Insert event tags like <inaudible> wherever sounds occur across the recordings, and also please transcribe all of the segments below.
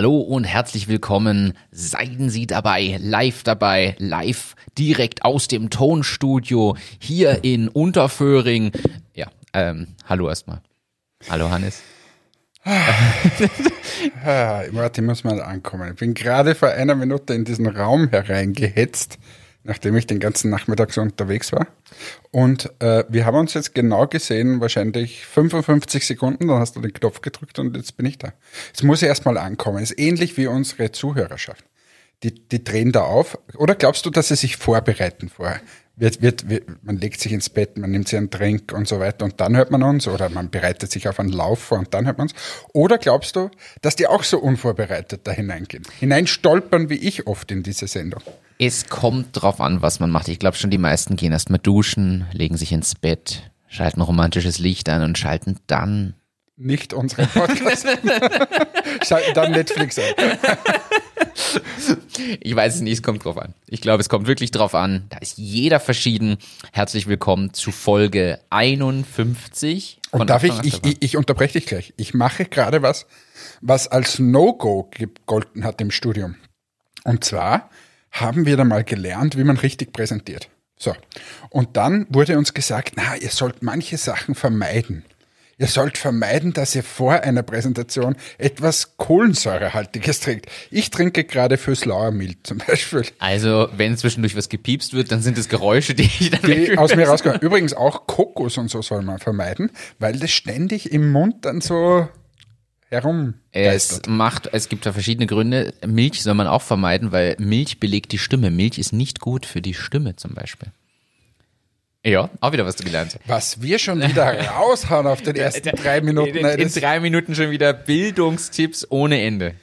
Hallo und herzlich willkommen. Seien Sie dabei, live dabei, live direkt aus dem Tonstudio hier in Unterföhring. Ja, ähm, hallo erstmal. Hallo Hannes. <laughs> Ah, Martin muss mal ankommen. Ich bin gerade vor einer Minute in diesen Raum hereingehetzt, nachdem ich den ganzen Nachmittag so unterwegs war. Und äh, wir haben uns jetzt genau gesehen, wahrscheinlich 55 Sekunden, dann hast du den Knopf gedrückt und jetzt bin ich da. Jetzt muss erstmal ankommen. ist ähnlich wie unsere Zuhörerschaft. Die, die drehen da auf. Oder glaubst du, dass sie sich vorbereiten vorher? Wird, wird, wird, man legt sich ins Bett, man nimmt sich einen Drink und so weiter und dann hört man uns oder man bereitet sich auf einen Lauf vor und dann hört man uns. Oder glaubst du, dass die auch so unvorbereitet da hineingehen? Hineinstolpern wie ich oft in diese Sendung. Es kommt drauf an, was man macht. Ich glaube schon, die meisten gehen erst mal duschen, legen sich ins Bett, schalten romantisches Licht ein und schalten dann Nicht unsere Podcast. <laughs> Schalten dann Netflix ein. Ich weiß es nicht, es kommt drauf an. Ich glaube, es kommt wirklich drauf an. Da ist jeder verschieden. Herzlich willkommen zu Folge 51. von Und darf ich, ich, ich, ich unterbreche dich gleich. Ich mache gerade was, was als No-Go gegolten hat im Studium. Und zwar haben wir da mal gelernt, wie man richtig präsentiert. So. Und dann wurde uns gesagt, na, ihr sollt manche Sachen vermeiden. Ihr sollt vermeiden, dass ihr vor einer Präsentation etwas Kohlensäurehaltiges trinkt. Ich trinke gerade fürs Lauermilch zum Beispiel. Also, wenn zwischendurch was gepiepst wird, dann sind es Geräusche, die ich dann die aus mir rauskommen. Übrigens auch Kokos und so soll man vermeiden, weil das ständig im Mund dann so herum. Es macht, es gibt da verschiedene Gründe. Milch soll man auch vermeiden, weil Milch belegt die Stimme. Milch ist nicht gut für die Stimme zum Beispiel. Ja, auch wieder was du gelernt hast. Was wir schon wieder raushauen auf den ersten drei Minuten. In, nein, in drei Minuten schon wieder Bildungstipps ohne Ende.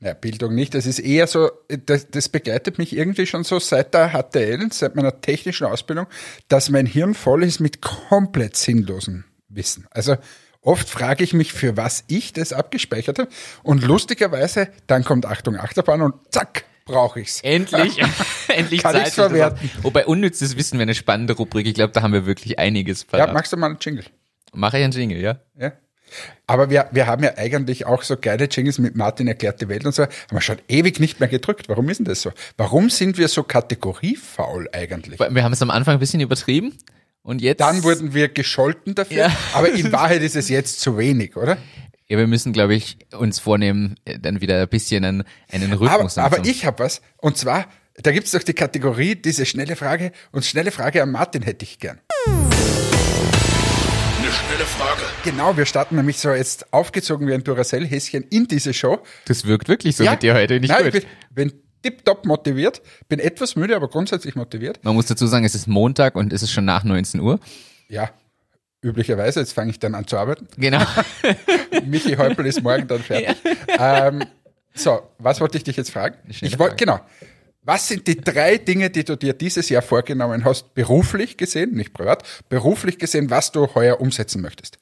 ja, Bildung nicht. Das ist eher so, das, das begleitet mich irgendwie schon so seit der HTL, seit meiner technischen Ausbildung, dass mein Hirn voll ist mit komplett sinnlosen Wissen. Also oft frage ich mich, für was ich das abgespeichert habe. Und lustigerweise, dann kommt Achtung Achterbahn und zack, brauche ich's. Endlich, <laughs> endlich Kann Zeit. ich's verwerten. Wobei unnützes Wissen wäre eine spannende Rubrik. Ich glaube, da haben wir wirklich einiges Ja, verraten. machst du mal einen Jingle? Mache ich einen Jingle, ja? Ja. Aber wir, wir haben ja eigentlich auch so geile Jingles mit Martin erklärt die Welt und so, haben wir schon ewig nicht mehr gedrückt. Warum ist denn das so? Warum sind wir so kategoriefaul eigentlich? Wir haben es am Anfang ein bisschen übertrieben und jetzt. Dann wurden wir gescholten dafür, Ja. aber in <laughs> Wahrheit ist es jetzt zu wenig, oder? Ja, wir müssen, glaube ich, uns vornehmen, äh, dann wieder ein bisschen einen, einen Aber, Rhythmus aber anzu- ich habe was, und zwar, da gibt es doch die Kategorie, diese schnelle Frage, und schnelle Frage an Martin hätte ich gern. Eine schnelle Frage. Genau, wir starten nämlich so jetzt aufgezogen wie ein Duracell-Häschen in diese Show. Das wirkt wirklich so mit dir heute nicht Nein, gut. Ich bin, bin tipptopp motiviert, bin etwas müde, aber grundsätzlich motiviert. Man muss dazu sagen, es ist Montag und es ist schon nach 19 Uhr. Ja, üblicherweise, jetzt fange ich dann an zu arbeiten. Genau. <laughs> Michi Häupl ist morgen dann fertig. ähm, so, was wollte ich dich jetzt fragen? Ich wollte, genau. Was sind die drei Dinge, die du dir dieses Jahr vorgenommen hast, beruflich gesehen, nicht privat, beruflich gesehen, was du heuer umsetzen möchtest?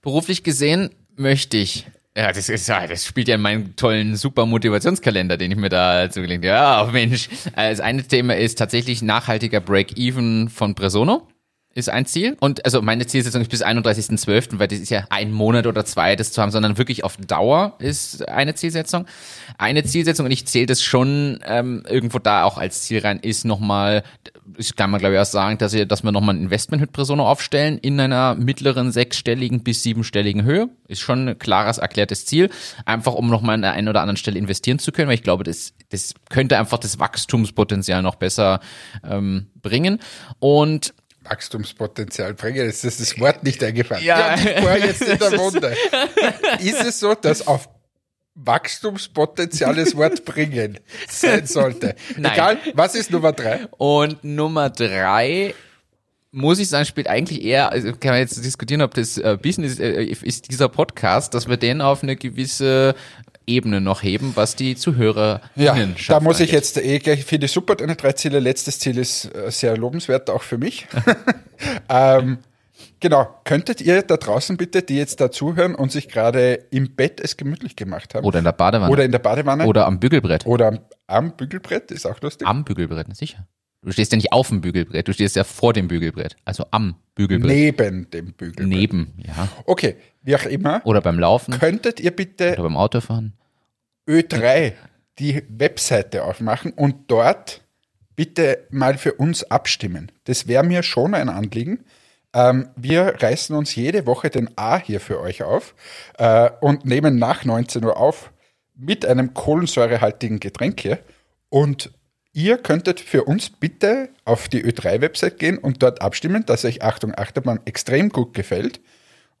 Beruflich gesehen möchte ich. Ja, das ist ja, das spielt ja in meinen tollen super Motivationskalender, den ich mir da zugelegt habe. Ja, Mensch. Äh, Das eine Thema ist tatsächlich nachhaltiger Break-Even von Presono. Ist ein Ziel. Und also meine Zielsetzung ist bis 31.12., weil das ist ja ein Monat oder zwei, das zu haben, sondern wirklich auf Dauer ist eine Zielsetzung. Eine Zielsetzung, und ich zähle das schon ähm, irgendwo da auch als Ziel rein, ist nochmal, das kann man glaube ich auch sagen, dass wir, dass wir nochmal ein Investment mit Presono aufstellen in einer mittleren sechsstelligen bis siebenstelligen Höhe. Ist schon ein klares, erklärtes Ziel. Einfach um nochmal an der einen oder anderen Stelle investieren zu können, weil ich glaube, das, das könnte einfach das Wachstumspotenzial noch besser ähm, bringen. Und Wachstumspotenzial bringen, ist das das Wort nicht eingefallen. Ja. und ich bohre jetzt in der <laughs> Das ist-. Ist es so, dass auf Wachstumspotenzial das Wort bringen sein sollte? Nein. Egal, was ist Nummer drei? Und Nummer drei, muss ich sagen, spielt eigentlich eher, also kann man jetzt diskutieren, ob das äh, Business äh, ist dieser Podcast, dass wir den auf eine gewisse Ebene noch heben, was die Zuhörer Ja, da muss ich jetzt eh gleich, finde ich super, deine drei Ziele. Letztes Ziel ist äh, sehr lobenswert, auch für mich. <laughs> ähm, genau, könntet ihr da draußen bitte, die jetzt da zuhören und sich gerade im Bett es gemütlich gemacht haben, Oder in der Badewanne. oder in der Badewanne Oder am Bügelbrett. oder am, am Bügelbrett, ist auch lustig. Am Bügelbrett, sicher. Du stehst ja nicht auf dem Bügelbrett, du stehst ja vor dem Bügelbrett. Also am Bügelbrett. Neben dem Bügelbrett. Neben, ja. Okay, wie auch immer, Oder beim Laufen. könntet ihr bitte Oder beim Autofahren. Ö3 die Webseite aufmachen und dort bitte mal für uns abstimmen. Das wäre mir schon ein Anliegen. Ähm, wir reißen uns jede Woche den A hier für euch auf äh, und nehmen nach 19 Uhr auf mit einem kohlensäurehaltigen Getränk hier. Und ihr könntet für uns bitte auf die Ö3-Website gehen und dort abstimmen, dass euch Achtung Achterbahn extrem gut gefällt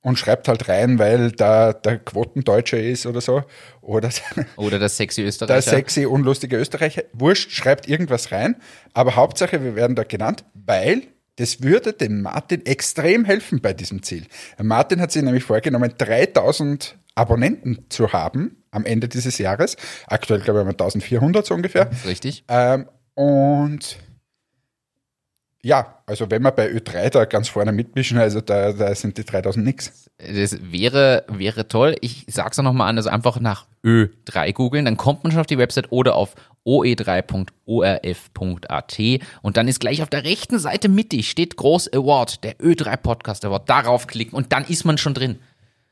und schreibt halt rein, weil da der Quotendeutsche ist oder so. Oder, <laughs> Oder der sexy Österreicher. der sexy, unlustige Österreicher. Wurscht, schreibt irgendwas rein. Aber Hauptsache, wir werden da genannt, weil das würde dem Martin extrem helfen bei diesem Ziel. Martin hat sich nämlich vorgenommen, 3000 Abonnenten zu haben am Ende dieses Jahres. Aktuell, glaube ich, haben wir 1400 so ungefähr. Richtig. Ähm, und ja, also wenn wir bei Ö3 da ganz vorne mitmischen, also da, da sind die 3000 nix. Das wäre, wäre toll. Ich sag's auch nochmal an, also einfach nach Ö3 googeln, dann kommt man schon auf die Website oder auf oe3.orf.at und dann ist gleich auf der rechten Seite mittig steht groß Award, der Ö3 Podcast Award. Darauf klicken und dann ist man schon drin.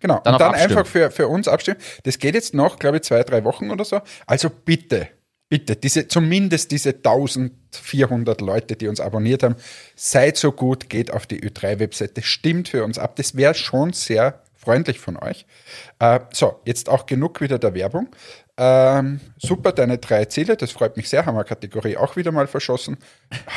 Genau. Dann und dann abstimmen. einfach für, für uns abstimmen. Das geht jetzt noch, glaube ich, zwei, drei Wochen oder so. Also bitte, bitte, diese, zumindest diese 1400 Leute, die uns abonniert haben, seid so gut, geht auf die Ö3-Webseite, stimmt für uns ab. Das wäre schon sehr freundlich von euch. Äh, so, jetzt auch genug wieder der Werbung. Ähm, super, deine drei Ziele, das freut mich sehr, haben wir Kategorie auch wieder mal verschossen.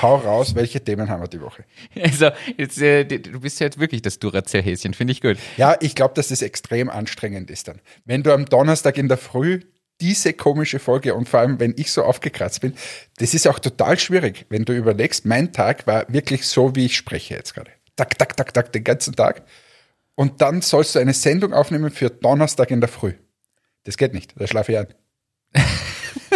Hau raus, welche Themen haben wir die Woche? Also, jetzt, äh, du bist ja jetzt wirklich das Duracell-Häschen, finde ich gut. Ja, ich glaube, dass das extrem anstrengend ist dann. Wenn du am Donnerstag in der Früh diese komische Folge und vor allem, wenn ich so aufgekratzt bin, das ist auch total schwierig, wenn du überlegst, mein Tag war wirklich so, wie ich spreche jetzt gerade. Tak, tak, tak, tak, den ganzen Tag. Und dann sollst du eine Sendung aufnehmen für Donnerstag in der Früh. Das geht nicht, da schlafe ich ein. <laughs>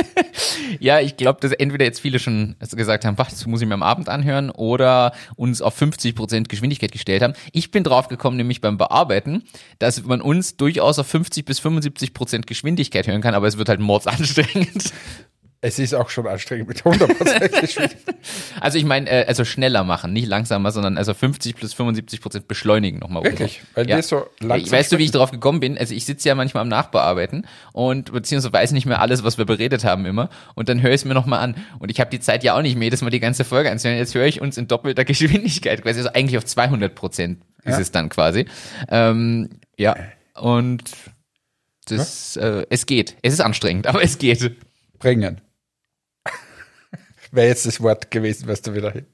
<laughs> Ja, ich glaube, dass entweder jetzt viele schon gesagt haben, was, muss ich mir am Abend anhören, oder uns auf 50% Geschwindigkeit gestellt haben. Ich bin drauf gekommen, nämlich beim Bearbeiten, dass man uns durchaus auf 50 bis 75% Geschwindigkeit hören kann, aber es wird halt mordsanstrengend. Es ist auch schon anstrengend mit 100% Geschwindigkeit. <laughs> Also ich meine, äh, also schneller machen, nicht langsamer, sondern also 50 plus 75 Prozent beschleunigen nochmal. Wirklich? Weil wir so langsam Weißt du, wie ich drauf gekommen bin? Also ich sitze ja manchmal am Nachbearbeiten und beziehungsweise weiß nicht mehr alles, was wir beredet haben immer und dann höre ich es mir nochmal an und ich habe die Zeit ja auch nicht mehr, jedes Mal die ganze Folge anzuhören. Jetzt höre ich uns in doppelter <laughs> Geschwindigkeit quasi, also eigentlich auf 200 Prozent ist Ja. es dann quasi. Ähm, ja, und das, äh, es geht. Es ist anstrengend, <laughs> aber es geht. bringen. Wäre jetzt das Wort gewesen, was du wieder hin.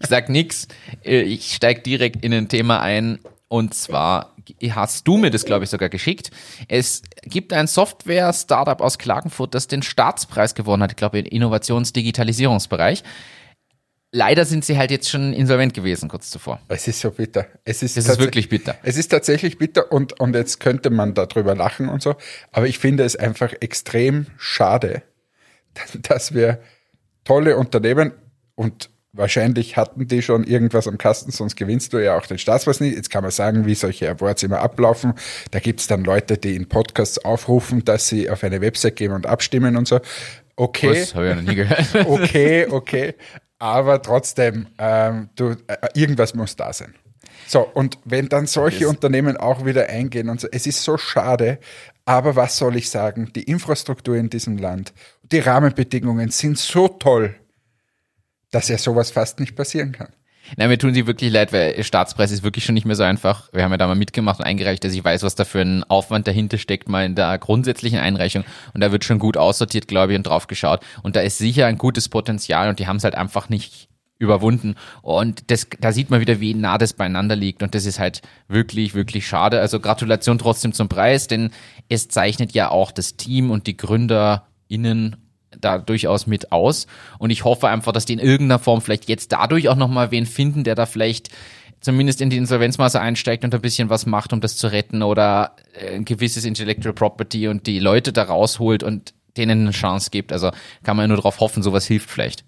Ich sag nix. Äh, Ich steig direkt in ein Thema ein. Und zwar hast du mir das, glaube ich, sogar geschickt. Es gibt ein Software-Startup aus Klagenfurt, das den Staatspreis gewonnen hat, ich glaube, im Innovations-Digitalisierungsbereich. Leider sind sie halt jetzt schon insolvent gewesen, kurz zuvor. Es ist so bitter. Es ist, Das ist wirklich bitter. Es ist tatsächlich bitter und, und jetzt könnte man darüber lachen und so. Aber ich finde es einfach extrem schade, <laughs> dass wir tolle Unternehmen und wahrscheinlich hatten die schon irgendwas am Kasten, sonst gewinnst du ja auch den Staatspreis nicht. Jetzt kann man sagen, wie solche Awards immer ablaufen. Da gibt es dann Leute, die in Podcasts aufrufen, dass sie auf eine Website gehen und abstimmen und so. Okay. Das habe ich noch nie gehört. <laughs> okay, okay. Aber trotzdem, ähm, du, äh, irgendwas muss da sein. So, und wenn dann solche Unternehmen auch wieder eingehen und so, es ist so schade, aber was soll ich sagen? Die Infrastruktur in diesem Land, die Rahmenbedingungen sind so toll, dass ja sowas fast nicht passieren kann. Nein, mir tun sie wirklich leid, weil Staatspreis ist wirklich schon nicht mehr so einfach. Wir haben ja da mal mitgemacht und eingereicht, dass ich weiß, was da für ein Aufwand dahinter steckt, mal in der grundsätzlichen Einreichung. Und da wird schon gut aussortiert, glaube ich, und drauf geschaut. Und da ist sicher ein gutes Potenzial und die haben es halt einfach nicht überwunden. Und das, da sieht man wieder, wie nah das beieinander liegt. Und das ist halt wirklich, wirklich schade. Also Gratulation trotzdem zum Preis, denn es zeichnet ja auch das Team und die GründerInnen da durchaus mit aus. Und ich hoffe einfach, dass die in irgendeiner Form vielleicht jetzt dadurch auch nochmal wen finden, der da vielleicht zumindest in die Insolvenzmasse einsteigt und ein bisschen was macht, um das zu retten oder äh, ein gewisses Intellectual Property und die Leute da rausholt und denen eine Chance gibt. Also kann man ja nur darauf hoffen, sowas hilft vielleicht.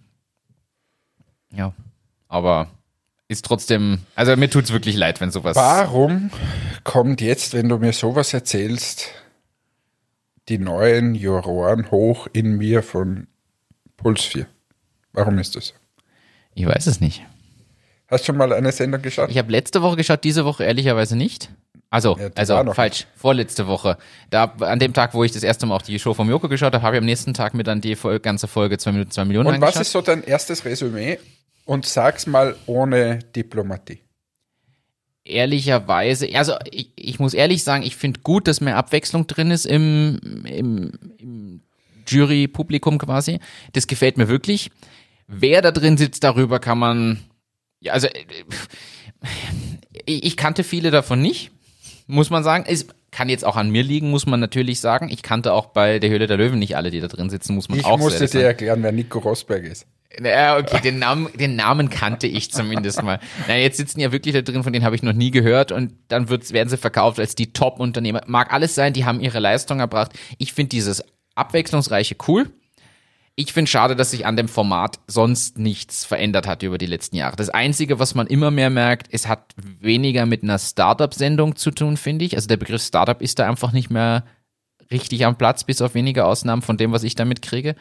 Ja, aber ist trotzdem, also mir tut's wirklich leid, wenn sowas. Warum kommt jetzt, wenn du mir sowas erzählst, die neuen Juroren hoch in mir von Puls 4? Warum ist das so? Ich weiß es nicht. Hast du schon mal eine Sendung geschaut? Ich habe letzte Woche geschaut, diese Woche ehrlicherweise nicht. Also, Ja, also falsch. Vorletzte Woche. Da, an dem Tag, wo ich das erste Mal auch die Show vom Joko geschaut habe, habe ich am nächsten Tag mir dann die ganze Folge 2 Minuten 2 Millionen Und was ist so dein erstes Resümee? Und sag's mal ohne Diplomatie. Ehrlicherweise, also ich, ich muss ehrlich sagen, ich finde gut, dass mehr Abwechslung drin ist im, im, im Jury-Publikum quasi. Das gefällt mir wirklich. Wer da drin sitzt, darüber kann man, ja, also äh, ich, ich kannte viele davon nicht, muss man sagen. Es kann jetzt auch an mir liegen, muss man natürlich sagen. Ich kannte auch bei der Höhle der Löwen nicht alle, die da drin sitzen, muss man Ich auch musste ehrlich dir sagen. erklären, wer Nico Rosberg ist. Ja, okay, den Namen, den Namen kannte ich zumindest mal. Na, jetzt sitzen ja wirklich da drin, von denen habe ich noch nie gehört und dann wird's, werden sie verkauft als die Top-Unternehmer. Mag alles sein, die haben ihre Leistung erbracht. Ich finde dieses abwechslungsreiche cool. Ich finde schade, dass sich an dem Format sonst nichts verändert hat über die letzten Jahre. Das Einzige, was man immer mehr merkt, es hat weniger mit einer Startup-Sendung zu tun, finde ich. Also der Begriff Startup ist da einfach nicht mehr richtig am Platz, bis auf wenige Ausnahmen von dem, was ich damit kriege.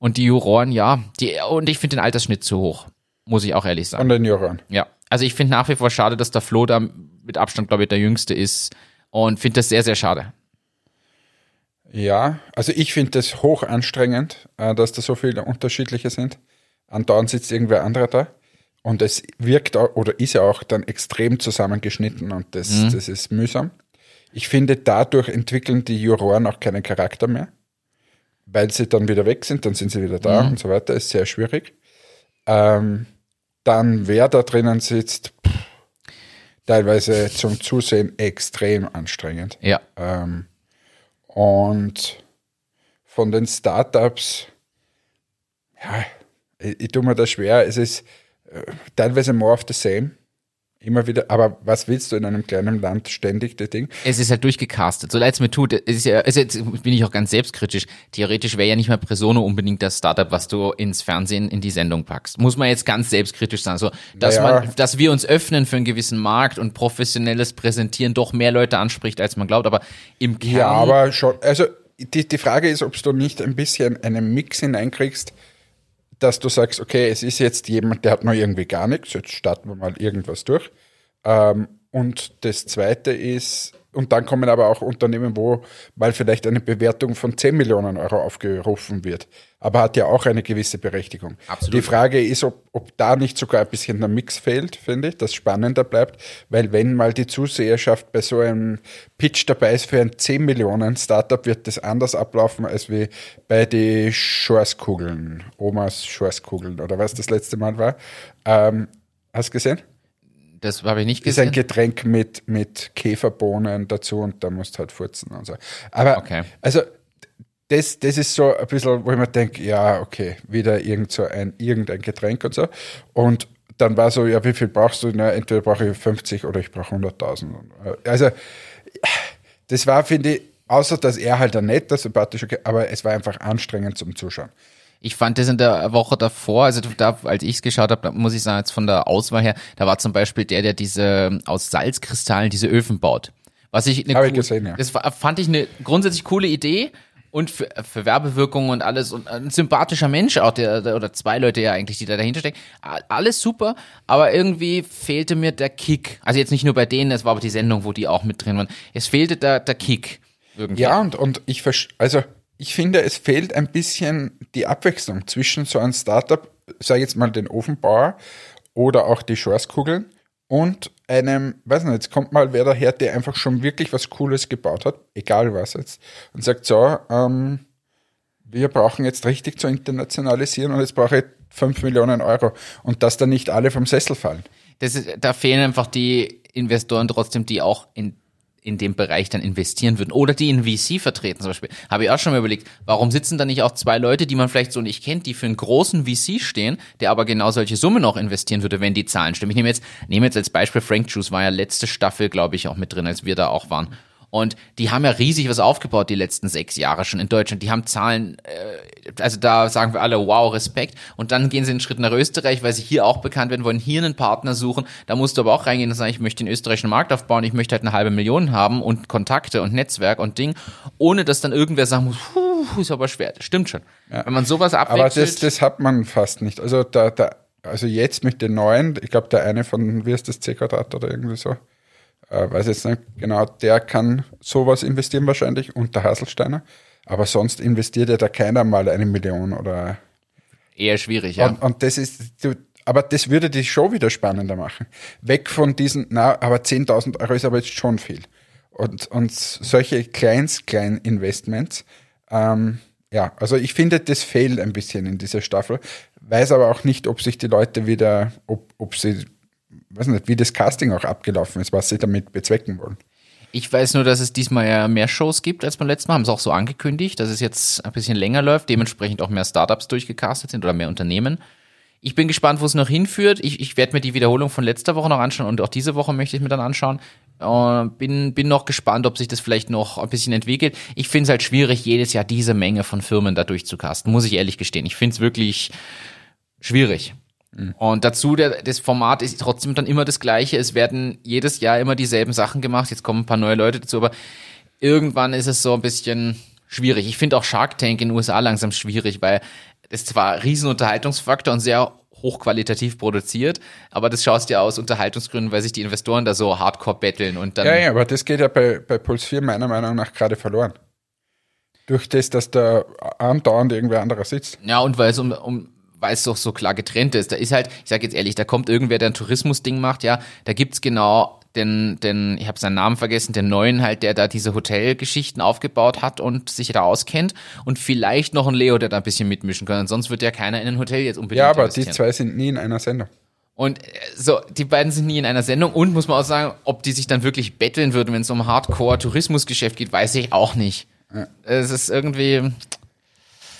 Und die Juroren, ja, die, und ich finde den Altersschnitt zu hoch, muss ich auch ehrlich sagen. Von den Jurern. Ja, also ich finde nach wie vor schade, dass der Flo da mit Abstand, glaube ich, der Jüngste ist und finde das sehr, sehr schade. Ja, also ich finde das hoch anstrengend, äh, dass da so viele unterschiedliche sind. Andauernd sitzt irgendwer anderer da. Und es wirkt auch, oder ist ja auch dann extrem zusammengeschnitten und das, das ist mühsam. Ich finde, dadurch entwickeln die Juroren auch keinen Charakter mehr, weil sie dann wieder weg sind, dann sind sie wieder da und so weiter. Ist sehr schwierig. Ähm, dann, wer da drinnen sitzt, pff, teilweise zum Zusehen extrem anstrengend. Ja. Ähm, und von den Startups, ja, ich, ich tue mir das schwer. Es ist äh, teilweise more of the same. Immer wieder, aber was willst du in einem kleinen Land ständig, das Ding? Es ist halt durchgecastet. So leid es mir tut, es ist ja, es ist, jetzt bin ich auch ganz selbstkritisch. Theoretisch wäre ja nicht mehr Presono unbedingt das Startup, was du ins Fernsehen in die Sendung packst. Muss man jetzt ganz selbstkritisch sagen. So, dass Naja. man, dass wir uns öffnen für einen gewissen Markt und professionelles Präsentieren doch mehr Leute anspricht, als man glaubt. Aber im Kern. Ja, aber schon, also die, die Frage ist, ob du nicht ein bisschen einen Mix hineinkriegst, dass du sagst, okay, es ist jetzt jemand, der hat noch irgendwie gar nichts, jetzt starten wir mal irgendwas durch. Ähm, und das zweite ist, und dann kommen aber auch Unternehmen, wo mal vielleicht eine Bewertung von 10 Millionen Euro aufgerufen wird. Aber hat ja auch eine gewisse Berechtigung. Absolut. Die Frage ist, ob, ob da nicht sogar ein bisschen der Mix fehlt, finde ich, das spannender bleibt. Weil wenn mal die Zuseherschaft bei so einem Pitch dabei ist für ein 10 Millionen Startup, wird das anders ablaufen als wie bei die Schorstkugeln, Omas Schorstkugeln oder was das letzte Mal war. Ähm, hast du gesehen? Das habe ich nicht ist ein gesehen. Getränk mit, mit Käferbohnen dazu und da musst du halt furzen und so. Aber Okay. also das, das ist so ein bisschen, wo ich mir denke, ja, okay, wieder irgend so ein, irgendein Getränk und so. Und dann war so, ja, wie viel brauchst du? Na, entweder brauche ich 50 oder ich brauche 100.000. Also das war, finde ich, außer dass er halt ein netter, sympathischer, aber es war einfach anstrengend zum Zuschauen. Ich fand das in der Woche davor, also da, als ich es geschaut habe, da muss ich sagen, jetzt von der Auswahl her, da war zum Beispiel der, der diese aus Salzkristallen diese Öfen baut. Was ich, eine ich gesehen, ja. Das fand ich eine grundsätzlich coole Idee und für, für Werbewirkung und alles und ein sympathischer Mensch auch, der, der oder zwei Leute ja eigentlich, die da dahinter stecken. Alles super, aber irgendwie fehlte mir der Kick. Also jetzt nicht nur bei denen, es war aber die Sendung, wo die auch mit drin waren. Es fehlte der, der Kick. Irgendwie. Ja, und, und ich, also ich finde, es fehlt ein bisschen die Abwechslung zwischen so einem Startup, sage jetzt mal den Ofenbauer oder auch die Schwarzkugeln und einem, weiß nicht, jetzt kommt mal wer daher, der einfach schon wirklich was Cooles gebaut hat, egal was jetzt, und sagt so, ähm, wir brauchen jetzt richtig zu internationalisieren und jetzt brauche ich 5 Millionen Euro und dass dann nicht alle vom Sessel fallen. Ist, da fehlen einfach die Investoren trotzdem, die auch in, in dem Bereich dann investieren würden. Oder die in VC vertreten zum Beispiel. Habe ich auch schon mal überlegt, warum sitzen da nicht auch zwei Leute, die man vielleicht so nicht kennt, die für einen großen VC stehen, der aber genau solche Summen auch investieren würde, wenn die Zahlen stimmen. Ich nehme jetzt, nehme jetzt als Beispiel Frank Juice, war ja letzte Staffel, glaube ich, auch mit drin, als wir da auch waren. Und die haben ja riesig was aufgebaut die letzten sechs Jahre schon in Deutschland. Die haben Zahlen, äh, also da sagen wir alle, wow, Respekt. Und dann gehen sie einen Schritt nach Österreich, weil sie hier auch bekannt werden wollen, hier einen Partner suchen. Da musst du aber auch reingehen und sagen, ich möchte den österreichischen Markt aufbauen, ich möchte halt eine halbe Million haben und Kontakte und Netzwerk und Ding, ohne dass dann irgendwer sagen muss, puh, ist aber schwer. Das stimmt schon. Wenn man sowas Aber abwechselt. das, das hat man fast nicht. Also da, da, also jetzt mit den neuen, ich glaube der eine von, wie ist das, C Quadrat oder irgendwie so, äh, weiß jetzt nicht genau, der kann sowas investieren wahrscheinlich und der Haselsteiner. Aber sonst investiert ja da keiner mal eine Million oder. Eher schwierig, ja. Und, und das ist, du, aber das würde die Show wieder spannender machen. Weg von diesen, na, aber 10.000 Euro ist aber jetzt schon viel. Und, und solche kleins, kleinen Investments, ähm, ja, also ich finde, das fehlt ein bisschen in dieser Staffel. Weiß aber auch nicht, ob sich die Leute wieder, ob, ob sie, weiß nicht, wie das Casting auch abgelaufen ist, was sie damit bezwecken wollen. Ich weiß nur, dass es diesmal ja mehr Shows gibt als beim letzten Mal. Haben sie auch so angekündigt, dass es jetzt ein bisschen länger läuft, dementsprechend auch mehr Startups durchgecastet sind oder mehr Unternehmen. Ich bin gespannt, wo es noch hinführt. Ich, ich werde mir die Wiederholung von letzter Woche noch anschauen und auch diese Woche möchte ich mir dann anschauen. Äh, bin, bin noch gespannt, ob sich das vielleicht noch ein bisschen entwickelt. Ich finde es halt schwierig, jedes Jahr diese Menge von Firmen da durchzucasten, muss ich ehrlich gestehen. Ich finde es wirklich schwierig. Mhm. Und dazu, der, das Format ist trotzdem dann immer das gleiche. Es werden jedes Jahr immer dieselben Sachen gemacht. Jetzt kommen ein paar neue Leute dazu, aber irgendwann ist es so ein bisschen schwierig. Ich finde auch Shark Tank in den USA langsam schwierig, weil das zwar riesen Unterhaltungsfaktor und sehr hochqualitativ produziert, aber das schaust dir aus Unterhaltungsgründen, weil sich die Investoren da so hardcore betteln und dann. Ja, ja, aber das geht ja bei, bei Puls 4 meiner Meinung nach gerade verloren. Durch das, dass da andauernd irgendwer anderer sitzt. Ja, und weil es um, um weil es doch so klar getrennt ist. Da ist halt, ich sag jetzt ehrlich, da kommt irgendwer, der ein Tourismusding macht, ja, da gibt's genau den, den, ich habe seinen Namen vergessen, den neuen halt, der da diese Hotelgeschichten aufgebaut hat und sich da auskennt und vielleicht noch ein Leo, der da ein bisschen mitmischen kann. Sonst wird ja keiner in ein Hotel jetzt unbedingt. Ja, aber die zwei sind nie in einer Sendung. Und äh, so, die beiden sind nie in einer Sendung und muss man auch sagen, ob die sich dann wirklich betteln würden, wenn es um Hardcore-Tourismusgeschäft geht, weiß ich auch nicht. Ja. Es ist irgendwie.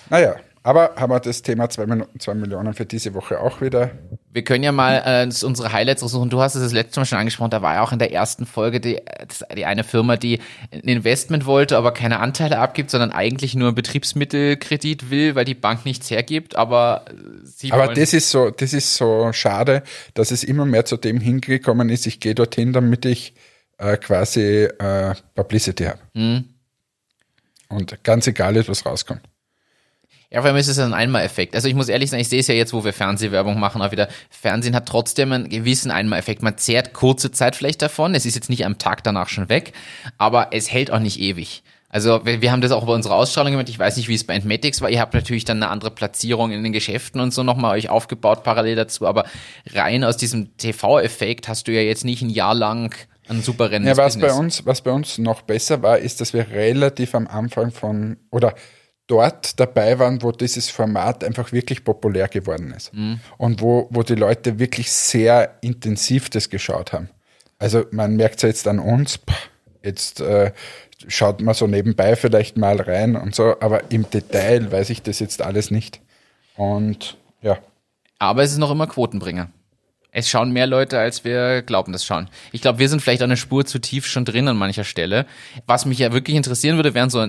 Naja. Aber haben wir das Thema 2 Millionen für diese Woche auch wieder. Wir können ja mal äh, unsere Highlights raussuchen. Du hast es das letzte Mal schon angesprochen, da war ja auch in der ersten Folge die, die eine Firma, die ein Investment wollte, aber keine Anteile abgibt, sondern eigentlich nur Betriebsmittelkredit will, weil die Bank nichts hergibt, aber sie Aber das ist so, das ist so schade, dass es immer mehr zu dem hingekommen ist, ich gehe dorthin, damit ich äh, quasi äh, Publicity habe. Mhm. Und ganz egal ist, was rauskommt. Ja, vor allem ist es ein Einmaleffekt. Also ich muss ehrlich sagen, ich sehe es ja jetzt, wo wir Fernsehwerbung machen, auch wieder. Fernsehen hat trotzdem einen gewissen Einmaleffekt. Man zehrt kurze Zeit vielleicht davon. Es ist jetzt nicht am Tag danach schon weg, aber es hält auch nicht ewig. Also wir, wir haben das auch bei unserer Ausstrahlung gemacht. Ich weiß nicht, wie es bei Entmatics war. Ihr habt natürlich dann eine andere Platzierung in den Geschäften und so nochmal euch aufgebaut parallel dazu. Aber rein aus diesem TV-Effekt hast du ja jetzt nicht ein Jahr lang ein super Rennen. Ja, was Business. bei uns, was bei uns noch besser war, ist, dass wir relativ am Anfang von oder dort dabei waren, wo dieses Format einfach wirklich populär geworden ist. Mhm. Und wo, wo die Leute wirklich sehr intensiv das geschaut haben. Also man merkt es jetzt an uns, jetzt äh, schaut man so nebenbei vielleicht mal rein und so, aber im Detail weiß ich das jetzt alles nicht. Und ja. Aber es ist noch immer Quotenbringer. Es schauen mehr Leute, als wir glauben, das schauen. Ich glaube, wir sind vielleicht eine Spur zu tief schon drin an mancher Stelle. Was mich ja wirklich interessieren würde, wären so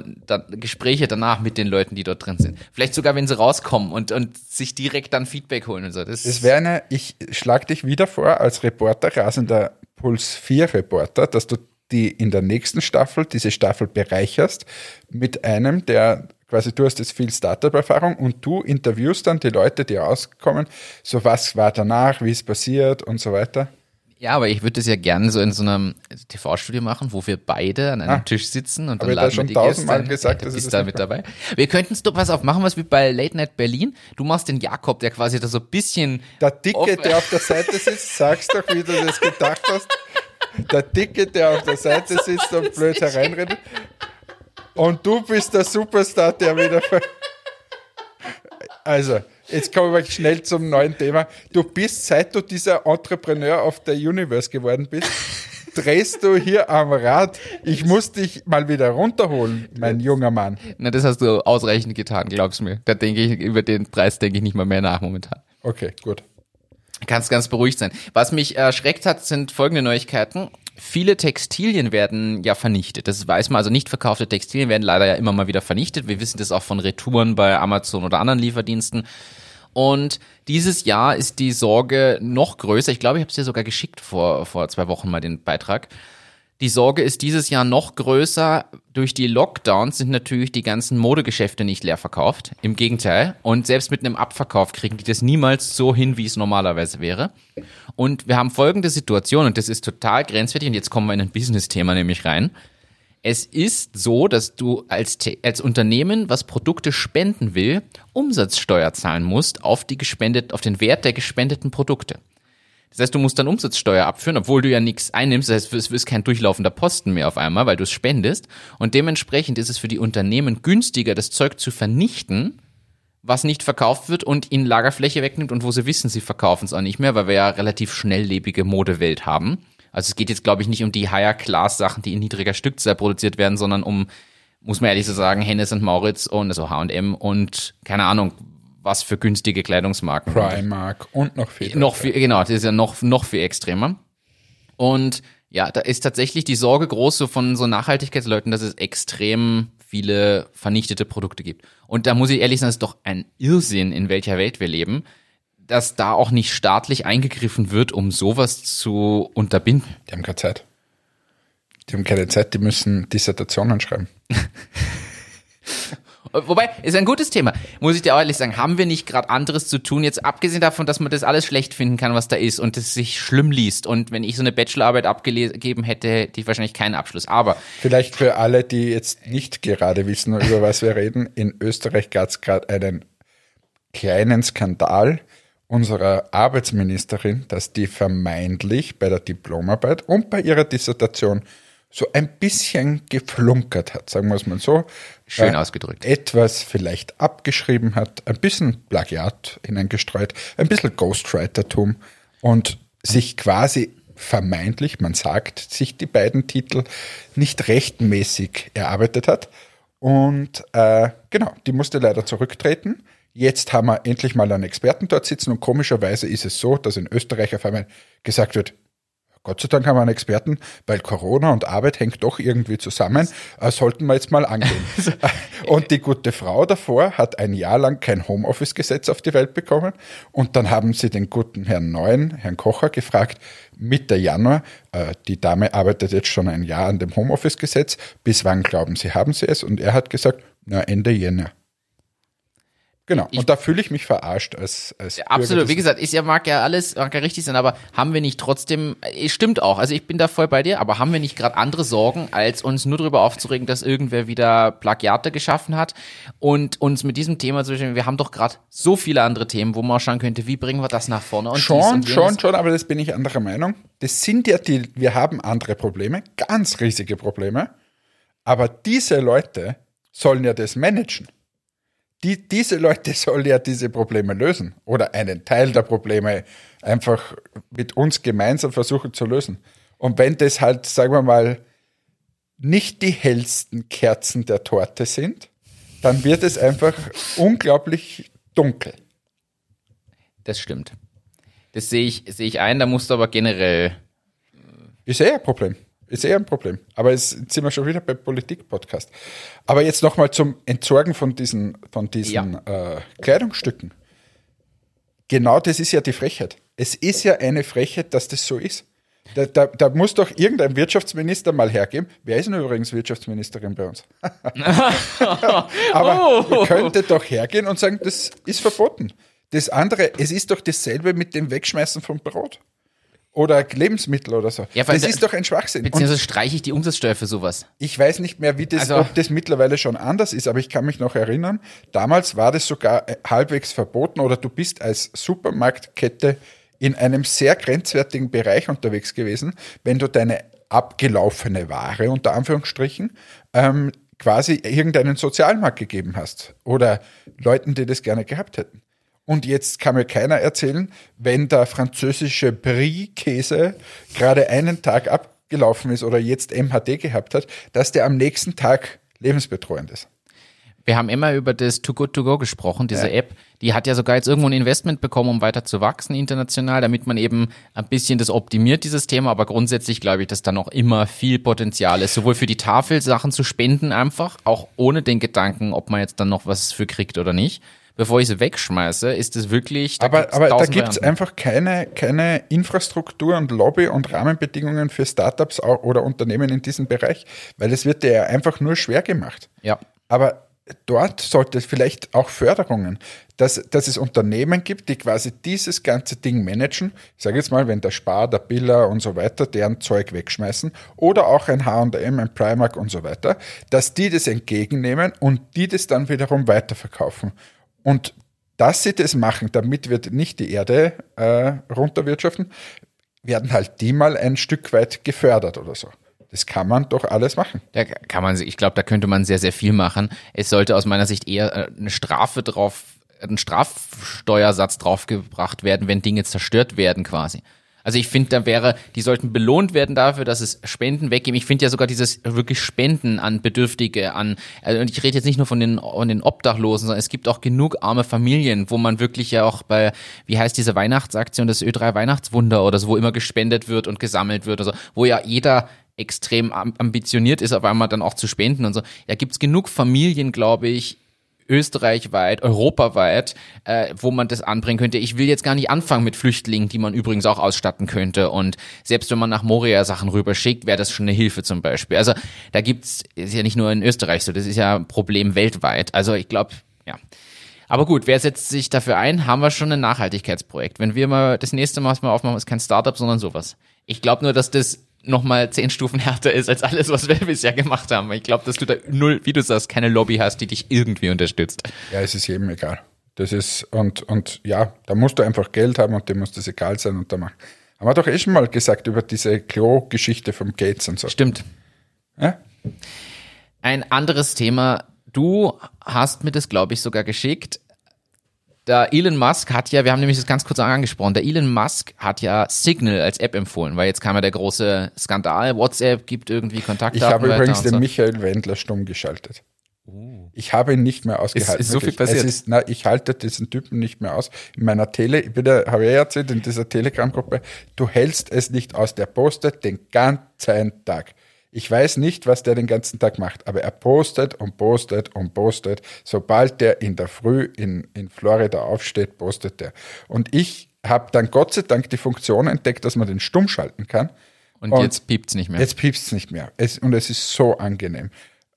Gespräche danach mit den Leuten, die dort drin sind. Vielleicht sogar, wenn sie rauskommen und, und sich direkt dann Feedback holen und so. Das, das wäre eine, ich schlag dich wieder vor als Reporter, rasender Puls 4 Reporter, dass du die in der nächsten Staffel, diese Staffel bereicherst mit einem, der quasi du hast jetzt viel Startup-Erfahrung und du interviewst dann die Leute, die rauskommen, so was war danach, wie es passiert und so weiter. Ja, aber ich würde das ja gerne so in so einem TV-Studio machen, wo wir beide an einem ah, Tisch sitzen und dann laden wir die Gäste. gesagt, ja, du bist da mit dabei. Wir könnten es doch was auf machen, was wie bei Late Night Berlin. Du machst den Jakob, der quasi da so ein bisschen. Der Dicke, der auf der Seite <laughs> sitzt, sagst doch, wie du das gedacht hast. Der Dicke, der auf der Seite <laughs> sitzt und blöd hereinredet. Und du bist der Superstar, der wieder. Also, jetzt kommen wir schnell zum neuen Thema. Du bist, seit du dieser Entrepreneur of the Universe geworden bist, drehst du hier am Rad. Ich muss dich mal wieder runterholen, mein junger Mann. Na, das hast du ausreichend getan, glaubst mir. Da denke ich, über den Preis denke ich nicht mal mehr nach momentan. Okay, gut. Kannst ganz beruhigt sein. Was mich erschreckt hat, sind folgende Neuigkeiten. Viele Textilien werden ja vernichtet. Das weiß man, also nicht verkaufte Textilien werden leider ja immer mal wieder vernichtet. Wir wissen das auch von Retouren bei Amazon oder anderen Lieferdiensten. Und dieses Jahr ist die Sorge noch größer. Ich glaube, ich habe es dir sogar geschickt vor, vor zwei Wochen mal den Beitrag. Die Sorge ist dieses Jahr noch größer. Durch die Lockdowns sind natürlich die ganzen Modegeschäfte nicht leer verkauft. Im Gegenteil. Und selbst mit einem Abverkauf kriegen die das niemals so hin, wie es normalerweise wäre. Und wir haben folgende Situation, und das ist total grenzwertig, und jetzt kommen wir in ein Business-Thema nämlich rein. Es ist so, dass du als, als Unternehmen, was Produkte spenden will, Umsatzsteuer zahlen musst auf die gespendet, auf den Wert der gespendeten Produkte. Das heißt, du musst dann Umsatzsteuer abführen, obwohl du ja nichts einnimmst. Das heißt, es ist kein durchlaufender Posten mehr auf einmal, weil du es spendest. Und dementsprechend ist es für die Unternehmen günstiger, das Zeug zu vernichten, was nicht verkauft wird und ihnen Lagerfläche wegnimmt und wo sie wissen, sie verkaufen es auch nicht mehr, weil wir ja relativ schnelllebige Modewelt haben. Also es geht jetzt, glaube ich, nicht um die Higher-Class-Sachen, die in niedriger Stückzahl produziert werden, sondern um, muss man ehrlich so sagen, Hennes und Mauritz und also H&M und keine Ahnung, was für günstige Kleidungsmarken. Primark und noch viel. Noch viel, genau, das ist ja noch, noch viel extremer. Und ja, da ist tatsächlich die Sorge groß so von so Nachhaltigkeitsleuten, dass es extrem viele vernichtete Produkte gibt. Und da muss ich ehrlich sagen, es ist doch ein Irrsinn, in welcher Welt wir leben, dass da auch nicht staatlich eingegriffen wird, um sowas zu unterbinden. Die haben keine Zeit. Die haben keine Zeit, die müssen Dissertationen schreiben. <laughs> Wobei, ist ein gutes Thema. Muss ich dir auch ehrlich sagen, haben wir nicht gerade anderes zu tun, jetzt abgesehen davon, dass man das alles schlecht finden kann, was da ist und es sich schlimm liest. Und wenn ich so eine Bachelorarbeit abgegeben hätte, hätte ich wahrscheinlich keinen Abschluss. Aber. Vielleicht für alle, die jetzt nicht gerade wissen, über was wir reden, in Österreich gab es gerade einen kleinen Skandal unserer Arbeitsministerin, dass die vermeintlich bei der Diplomarbeit und bei ihrer Dissertation so ein bisschen geflunkert hat, sagen wir es mal so. Schön äh, ausgedrückt. Etwas vielleicht abgeschrieben hat, ein bisschen Plagiat hineingestreut, ein bisschen Ghostwritertum und sich quasi vermeintlich, man sagt, sich die beiden Titel nicht rechtmäßig erarbeitet hat. Und äh, genau, die musste leider zurücktreten. Jetzt haben wir endlich mal einen Experten dort sitzen und komischerweise ist es so, dass in Österreich auf einmal gesagt wird, Gott sei Dank haben wir einen Experten, weil Corona und Arbeit hängt doch irgendwie zusammen. Äh, sollten wir jetzt mal angehen. <laughs> und die gute Frau davor hat ein Jahr lang kein Homeoffice-Gesetz auf die Welt bekommen. Und dann haben sie den guten Herrn Neuen, Herrn Kocher, gefragt, Mitte Januar, äh, die Dame arbeitet jetzt schon ein Jahr an dem Homeoffice-Gesetz. Bis wann glauben Sie, haben Sie es? Und er hat gesagt, na, Ende Jänner. Genau. Ich, und da fühle ich mich verarscht als, als ja, Absolut. Wie gesagt, ja, mag ja alles, mag ja richtig sein, aber haben wir nicht trotzdem, es äh, stimmt auch, also ich bin da voll bei dir, aber haben wir nicht gerade andere Sorgen, als uns nur darüber aufzuregen, dass irgendwer wieder Plagiate geschaffen hat und uns mit diesem Thema zu beschäftigen, wir haben doch gerade so viele andere Themen, wo man schauen könnte, wie bringen wir das nach vorne? Und schon, schon, schon, aber das bin ich anderer Meinung. Das sind ja die, wir haben andere Probleme, ganz riesige Probleme, aber diese Leute sollen ja das managen die, diese Leute sollen ja diese Probleme lösen oder einen Teil der Probleme einfach mit uns gemeinsam versuchen zu lösen. Und wenn das halt, sagen wir mal, nicht die hellsten Kerzen der Torte sind, dann wird es einfach unglaublich dunkel. Das stimmt. Das sehe ich, sehe ich ein, da musst du aber generell. Ist eher ein Problem. Ist eher ein Problem. Aber jetzt sind wir schon wieder beim Politik-Podcast. Aber jetzt nochmal zum Entsorgen von diesen, von diesen ja. äh, Kleidungsstücken. Genau das ist ja die Frechheit. Es ist ja eine Frechheit, dass das so ist. Da, da, da muss doch irgendein Wirtschaftsminister mal hergeben. Wer ist denn übrigens Wirtschaftsministerin bei uns? <laughs> Aber oh. könnte doch hergehen und sagen, das ist verboten. Das andere, es ist doch dasselbe mit dem Wegschmeißen von Brot oder Lebensmittel oder so. Ja, das ist doch ein Schwachsinn. Beziehungsweise streiche ich die Umsatzsteuer für sowas. Ich weiß nicht mehr, wie das, also, ob das mittlerweile schon anders ist, aber ich kann mich noch erinnern, damals war das sogar äh, halbwegs verboten oder du bist als Supermarktkette in einem sehr grenzwertigen Bereich unterwegs gewesen, wenn du deine abgelaufene Ware unter Anführungsstrichen ähm, quasi irgendeinen Sozialmarkt gegeben hast oder Leuten, die das gerne gehabt hätten. Und jetzt kann mir keiner erzählen, wenn der französische Brie-Käse gerade einen Tag abgelaufen ist oder jetzt MHD gehabt hat, dass der am nächsten Tag lebensbedrohend ist. Wir haben immer über das Too Good To Go gesprochen, diese ja. App. Die hat ja sogar jetzt irgendwo ein Investment bekommen, um weiter zu wachsen international, damit man eben ein bisschen das optimiert, dieses Thema. Aber grundsätzlich glaube ich, dass da noch immer viel Potenzial ist, sowohl für die Tafel Sachen zu spenden einfach, auch ohne den Gedanken, ob man jetzt dann noch was für kriegt oder nicht bevor ich sie wegschmeiße, ist es wirklich. Da aber aber da gibt es einfach keine, keine Infrastruktur und Lobby und Rahmenbedingungen für Startups oder Unternehmen in diesem Bereich, weil es wird dir einfach nur schwer gemacht. Ja. Aber dort sollte es vielleicht auch Förderungen, dass, dass es Unternehmen gibt, die quasi dieses ganze Ding managen. Ich sage jetzt mal, wenn der Spar, der Biller und so weiter deren Zeug wegschmeißen oder auch ein H&M, ein Primark und so weiter, dass die das entgegennehmen und die das dann wiederum weiterverkaufen. Und dass sie das machen, damit wird nicht die Erde äh, runterwirtschaften, werden halt die mal ein Stück weit gefördert oder so. Das kann man doch alles machen. Da kann man, ich glaube, da könnte man sehr, sehr viel machen. Es sollte aus meiner Sicht eher äh, eine Strafe drauf, ein Strafsteuersatz draufgebracht werden, wenn Dinge zerstört werden quasi. Also ich finde, da wäre, die sollten belohnt werden dafür, dass es Spenden weggeben. Ich finde ja sogar dieses wirklich Spenden an Bedürftige, an, also und ich rede jetzt nicht nur von den, von den Obdachlosen, sondern es gibt auch genug arme Familien, wo man wirklich ja auch bei, wie heißt diese Weihnachtsaktion, das Ö3 Weihnachtswunder oder so, wo immer gespendet wird und gesammelt wird, also wo ja jeder extrem ambitioniert ist, auf einmal dann auch zu spenden und so. Da gibt's genug Familien, glaube ich, österreichweit, europaweit, äh, wo man das anbringen könnte. Ich will jetzt gar nicht anfangen mit Flüchtlingen, die man übrigens auch ausstatten könnte. Und selbst wenn man nach Moria Sachen rüberschickt, wäre das schon eine Hilfe zum Beispiel. Also da gibt's, ist ja nicht nur in Österreich so, das ist ja ein Problem weltweit. Also ich glaube, ja. Aber gut, wer setzt sich dafür ein? Haben wir schon ein Nachhaltigkeitsprojekt. Wenn wir mal das nächste Mal, wir aufmachen, ist kein Startup, sondern sowas. Ich glaube nur, dass das nochmal zehn Stufen härter ist als alles, was wir <laughs> bisher gemacht haben. Ich glaube, dass du da null, wie du sagst, keine Lobby hast, die dich irgendwie unterstützt. Ja, es ist jedem egal. Das ist, und, und ja, da musst du einfach Geld haben und dem muss das egal sein und da machen. Haben wir doch eh schon mal gesagt über diese Klo-Geschichte vom Gates und so. Stimmt. Ja? Ein anderes Thema. Du hast mir das, glaube ich, sogar geschickt der Elon Musk hat ja, wir haben nämlich das ganz kurz angesprochen, der Elon Musk hat ja Signal als App empfohlen, weil jetzt kam ja der große Skandal, WhatsApp gibt irgendwie Kontakte. Ich habe übrigens den so. Michael Wendler stumm geschaltet. Ich habe ihn nicht mehr ausgehalten. Ist, ist so viel passiert? Es ist, na, ich halte diesen Typen nicht mehr aus. In meiner Tele, ich bin da, habe ich erzählt, in dieser Telegram-Gruppe, du hältst es nicht aus. Der postet den ganzen Tag. Ich weiß nicht, was der den ganzen Tag macht, aber er postet und postet und postet. Sobald der in der Früh in, in Florida aufsteht, postet er. Und ich habe dann Gott sei Dank die Funktion entdeckt, dass man den stumm schalten kann. Und, und jetzt piept's nicht mehr. Jetzt piept's nicht mehr. Es, und es ist so angenehm.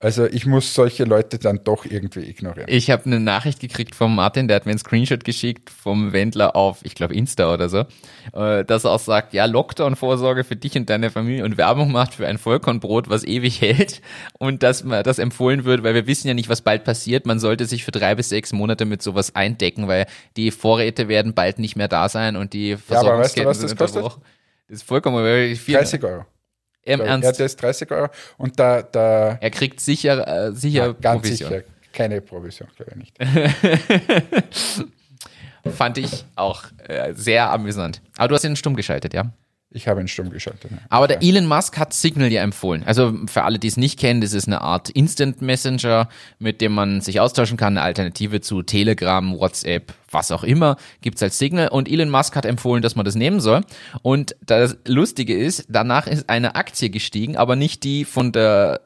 Also ich muss solche Leute dann doch irgendwie ignorieren. Ich habe eine Nachricht gekriegt vom Martin, der hat mir einen Screenshot geschickt vom Wendler auf, ich glaube Insta oder so, äh, dass er auch sagt, ja, Lockdown-Vorsorge für dich und deine Familie und Werbung macht für ein Vollkornbrot, was ewig hält und dass man das empfohlen wird, weil wir wissen ja nicht, was bald passiert. Man sollte sich für drei bis sechs Monate mit sowas eindecken, weil die Vorräte werden bald nicht mehr da sein und die Versorgungsketten ja, aber weißt du, was das kostet? Das ist vollkommen viel. 30 Euro. Im so, Ernst? Ja, das ist 30 Euro. Und da, da er kriegt sicher, äh, sicher ja, ganz Provision. sicher keine Provision, glaube ich nicht. <laughs> Fand ich auch äh, sehr amüsant. Aber du hast ihn stumm geschaltet, ja? Ich habe ihn stumm geschaltet. Ja. Aber der Elon Musk hat Signal ja empfohlen. Also für alle, die es nicht kennen, das ist eine Art Instant Messenger, mit dem man sich austauschen kann, eine Alternative zu Telegram, WhatsApp, was auch immer, gibt's als Signal. Und Elon Musk hat empfohlen, dass man das nehmen soll. Und das Lustige ist, danach ist eine Aktie gestiegen, aber nicht die von der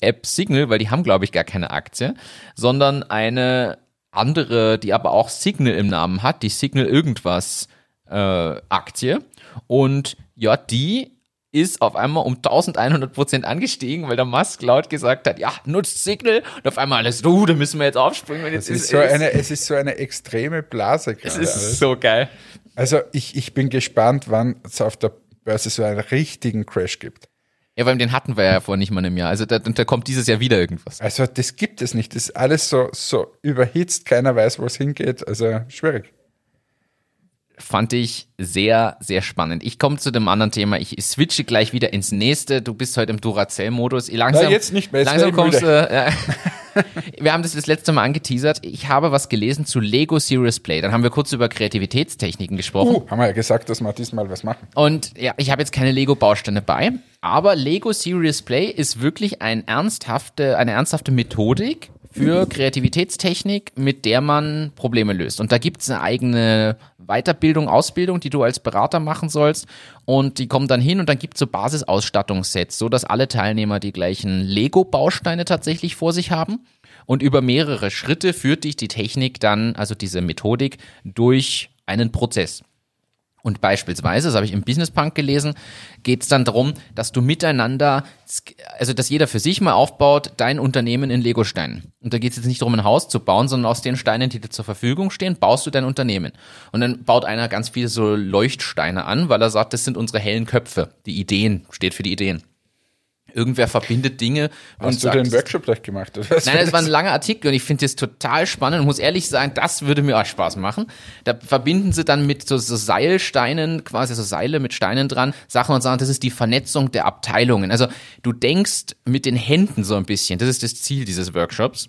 App Signal, weil die haben, glaube ich, gar keine Aktie, sondern eine andere, die aber auch Signal im Namen hat, die Signal irgendwas äh, Aktie. Und ja, die ist auf einmal um 1100 Prozent angestiegen, weil der Musk laut gesagt hat, ja, nutzt Signal und auf einmal alles, du, da müssen wir jetzt aufspringen. Jetzt ist, ist so eine, es ist so eine extreme Blase gerade. Es ist alles. so geil. Also ich, ich bin gespannt, wann es auf der Börse so einen richtigen Crash gibt. Ja, weil den hatten wir ja vor nicht mal einem Jahr. Also da, da kommt dieses Jahr wieder irgendwas. Also das gibt es nicht. Das ist alles so, so überhitzt, keiner weiß, wo es hingeht. Also schwierig fand ich sehr, sehr spannend. Ich komme zu dem anderen Thema. Ich switche gleich wieder ins nächste. Du bist heute im Duracell-Modus. Langsam, Na, jetzt nicht mehr. Jetzt langsam kommst du. Äh, <laughs> wir haben das das letzte Mal angeteasert. Ich habe was gelesen zu Lego Serious Play. Dann haben wir kurz über Kreativitätstechniken gesprochen. Uh, haben wir ja gesagt, dass wir diesmal was machen. Und ja, ich habe jetzt keine Lego-Bausteine bei. Aber Lego Serious Play ist wirklich ein ernsthafte, eine ernsthafte Methodik, für Kreativitätstechnik, mit der man Probleme löst. Und da gibt es eine eigene Weiterbildung, Ausbildung, die du als Berater machen sollst. Und die kommen dann hin und dann gibt es so Basisausstattungssets, so dass alle Teilnehmer die gleichen Lego-Bausteine tatsächlich vor sich haben. Und über mehrere Schritte führt dich die Technik dann, also diese Methodik, durch einen Prozess. Und beispielsweise, das habe ich im Business Punk gelesen, geht es dann darum, dass du miteinander, also dass jeder für sich mal aufbaut, dein Unternehmen in Legosteinen. Und da geht es jetzt nicht darum, ein Haus zu bauen, sondern aus den Steinen, die dir zur Verfügung stehen, baust du dein Unternehmen. Und dann baut einer ganz viele so Leuchtsteine an, weil er sagt, das sind unsere hellen Köpfe. Die Ideen, steht für die Ideen. Irgendwer verbindet Dinge. Hast und du sagt, den Workshop gleich gemacht? Oder? Nein, das war ein langer Artikel und ich finde das total spannend und muss ehrlich sagen, das würde mir auch Spaß machen. Da verbinden sie dann mit so, so Seilsteinen, quasi so Seile mit Steinen dran, Sachen und sagen, das ist die Vernetzung der Abteilungen. Also du denkst mit den Händen so ein bisschen, das ist das Ziel dieses Workshops.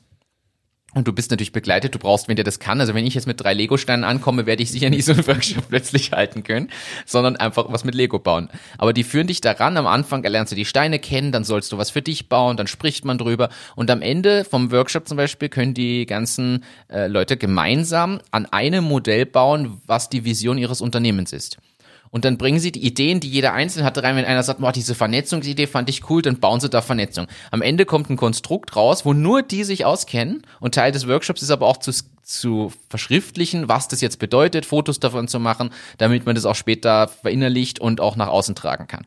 Und du bist natürlich begleitet, du brauchst, wenn der das kann. Also wenn ich jetzt mit drei Lego-Steinen ankomme, werde ich sicher nicht so einen Workshop <laughs> plötzlich halten können, sondern einfach was mit Lego bauen. Aber die führen dich daran, am Anfang lernst du die Steine kennen, dann sollst du was für dich bauen, dann spricht man drüber. Und am Ende vom Workshop zum Beispiel können die ganzen äh, Leute gemeinsam an einem Modell bauen, was die Vision ihres Unternehmens ist. Und dann bringen sie die Ideen, die jeder Einzelne hatte, rein. Wenn einer sagt, boah, diese Vernetzungsidee fand ich cool, dann bauen sie da Vernetzung. Am Ende kommt ein Konstrukt raus, wo nur die sich auskennen. Und Teil des Workshops ist aber auch zu, zu verschriftlichen, was das jetzt bedeutet, Fotos davon zu machen, damit man das auch später verinnerlicht und auch nach außen tragen kann.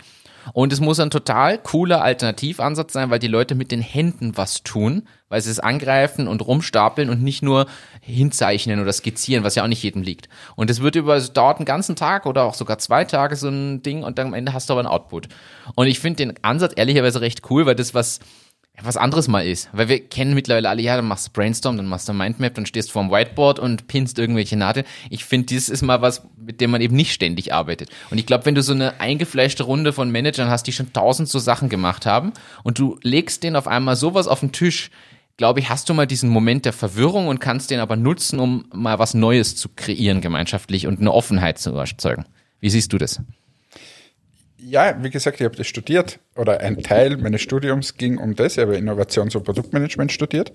Und es muss ein total cooler Alternativansatz sein, weil die Leute mit den Händen was tun, weil sie es angreifen und rumstapeln und nicht nur hinzeichnen oder skizzieren, was ja auch nicht jedem liegt. Und es wird über, es dauert einen ganzen Tag oder auch sogar zwei Tage so ein Ding und dann am Ende hast du aber ein Output. Und ich finde den Ansatz ehrlicherweise recht cool, weil das was, was anderes mal ist. Weil wir kennen mittlerweile alle, ja, dann machst du Brainstorm, dann machst du Mindmap, dann stehst du vorm Whiteboard und pinst irgendwelche Nadeln. Ich finde, dieses ist mal was, mit dem man eben nicht ständig arbeitet. Und ich glaube, wenn du so eine eingefleischte Runde von Managern hast, die schon tausend so Sachen gemacht haben und du legst denen auf einmal sowas auf den Tisch, glaube ich, hast du mal diesen Moment der Verwirrung und kannst den aber nutzen, um mal was Neues zu kreieren gemeinschaftlich und eine Offenheit zu erzeugen. Wie siehst du das? Ja, wie gesagt, ich habe das studiert oder ein Teil meines Studiums ging um das. Ich habe Innovations- und Produktmanagement studiert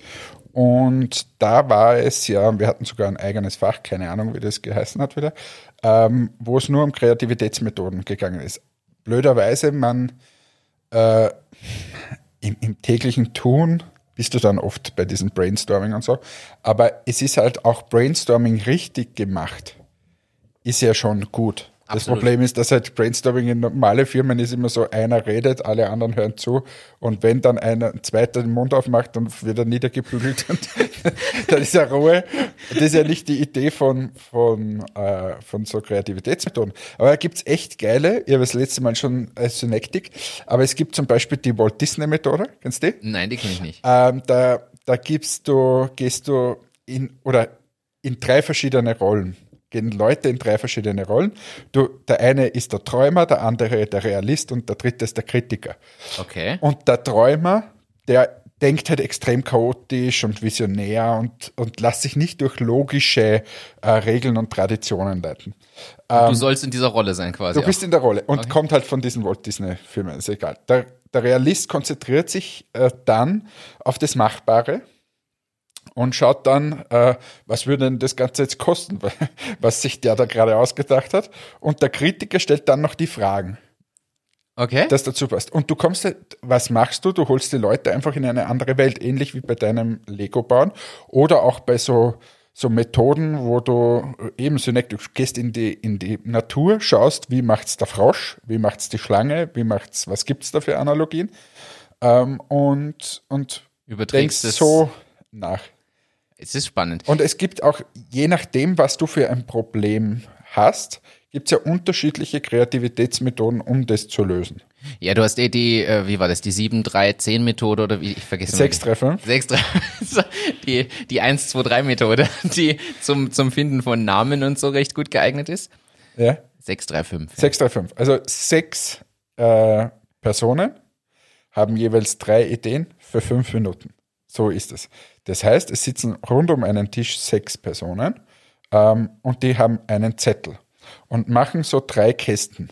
und da war es ja, wir hatten sogar ein eigenes Fach, keine Ahnung, wie das geheißen hat wieder, ähm, wo es nur um Kreativitätsmethoden gegangen ist. Blöderweise, man äh, im, im täglichen Tun bist du dann oft bei diesem Brainstorming und so, aber es ist halt auch Brainstorming richtig gemacht, ist ja schon gut. Das Absolut. Problem ist, dass halt Brainstorming in normale Firmen ist immer so, einer redet, alle anderen hören zu und wenn dann einer, ein zweiter den Mund aufmacht, dann wird er niedergebügelt und <laughs> dann ist ja Ruhe. Das ist ja nicht die Idee von, von, äh, von so Kreativitätsmethoden. Aber da gibt's echt geile, ich habe das letzte Mal schon äh, Synectic, aber es gibt zum Beispiel die Walt Disney Methode, kennst du die? Nein, die kenne ich nicht. Ähm, da, da gibst du, gehst du in, oder in drei verschiedene Rollen. Gehen Leute in drei verschiedene Rollen. Du, der eine ist der Träumer, der andere der Realist und der dritte ist der Kritiker. Okay. Und der Träumer, der denkt halt extrem chaotisch und visionär und, und lässt sich nicht durch logische äh, Regeln und Traditionen leiten. du sollst in dieser Rolle sein quasi. Du bist in der Rolle und kommt halt von diesen Walt Disney-Filmen, ist egal. Der, der Realist konzentriert sich äh, dann auf das Machbare und schaut dann, äh, was würde denn das Ganze jetzt kosten, <laughs> was sich der da gerade ausgedacht hat. Und der Kritiker stellt dann noch die Fragen, okay. das dazu passt. Und du kommst, was machst du? Du holst die Leute einfach in eine andere Welt, ähnlich wie bei deinem Lego-Bauen oder auch bei so so Methoden, wo du eben Synect, du gehst in die, in die Natur, schaust, wie macht's der Frosch, wie macht's die Schlange, wie macht's, was gibt's da für Analogien ähm, und, und denkst Überträgst es. so nach. Es ist spannend. Und es gibt auch, je nachdem, was du für ein Problem hast, gibt es ja unterschiedliche Kreativitätsmethoden, um das zu lösen. Ja, du hast eh die, äh, wie war das, die 7-3-10-Methode oder wie, ich vergesse 6, 3, 5. 6, 3, die, die 1, 2, 3 Methode, <laughs> die zum, zum Finden von Namen und so recht gut geeignet ist. Ja, 6, 3, 5. 6, 3, 5. Also sechs äh, Personen haben jeweils drei Ideen für fünf Minuten. So ist es. Das heißt, es sitzen rund um einen Tisch sechs Personen ähm, und die haben einen Zettel und machen so drei Kästen.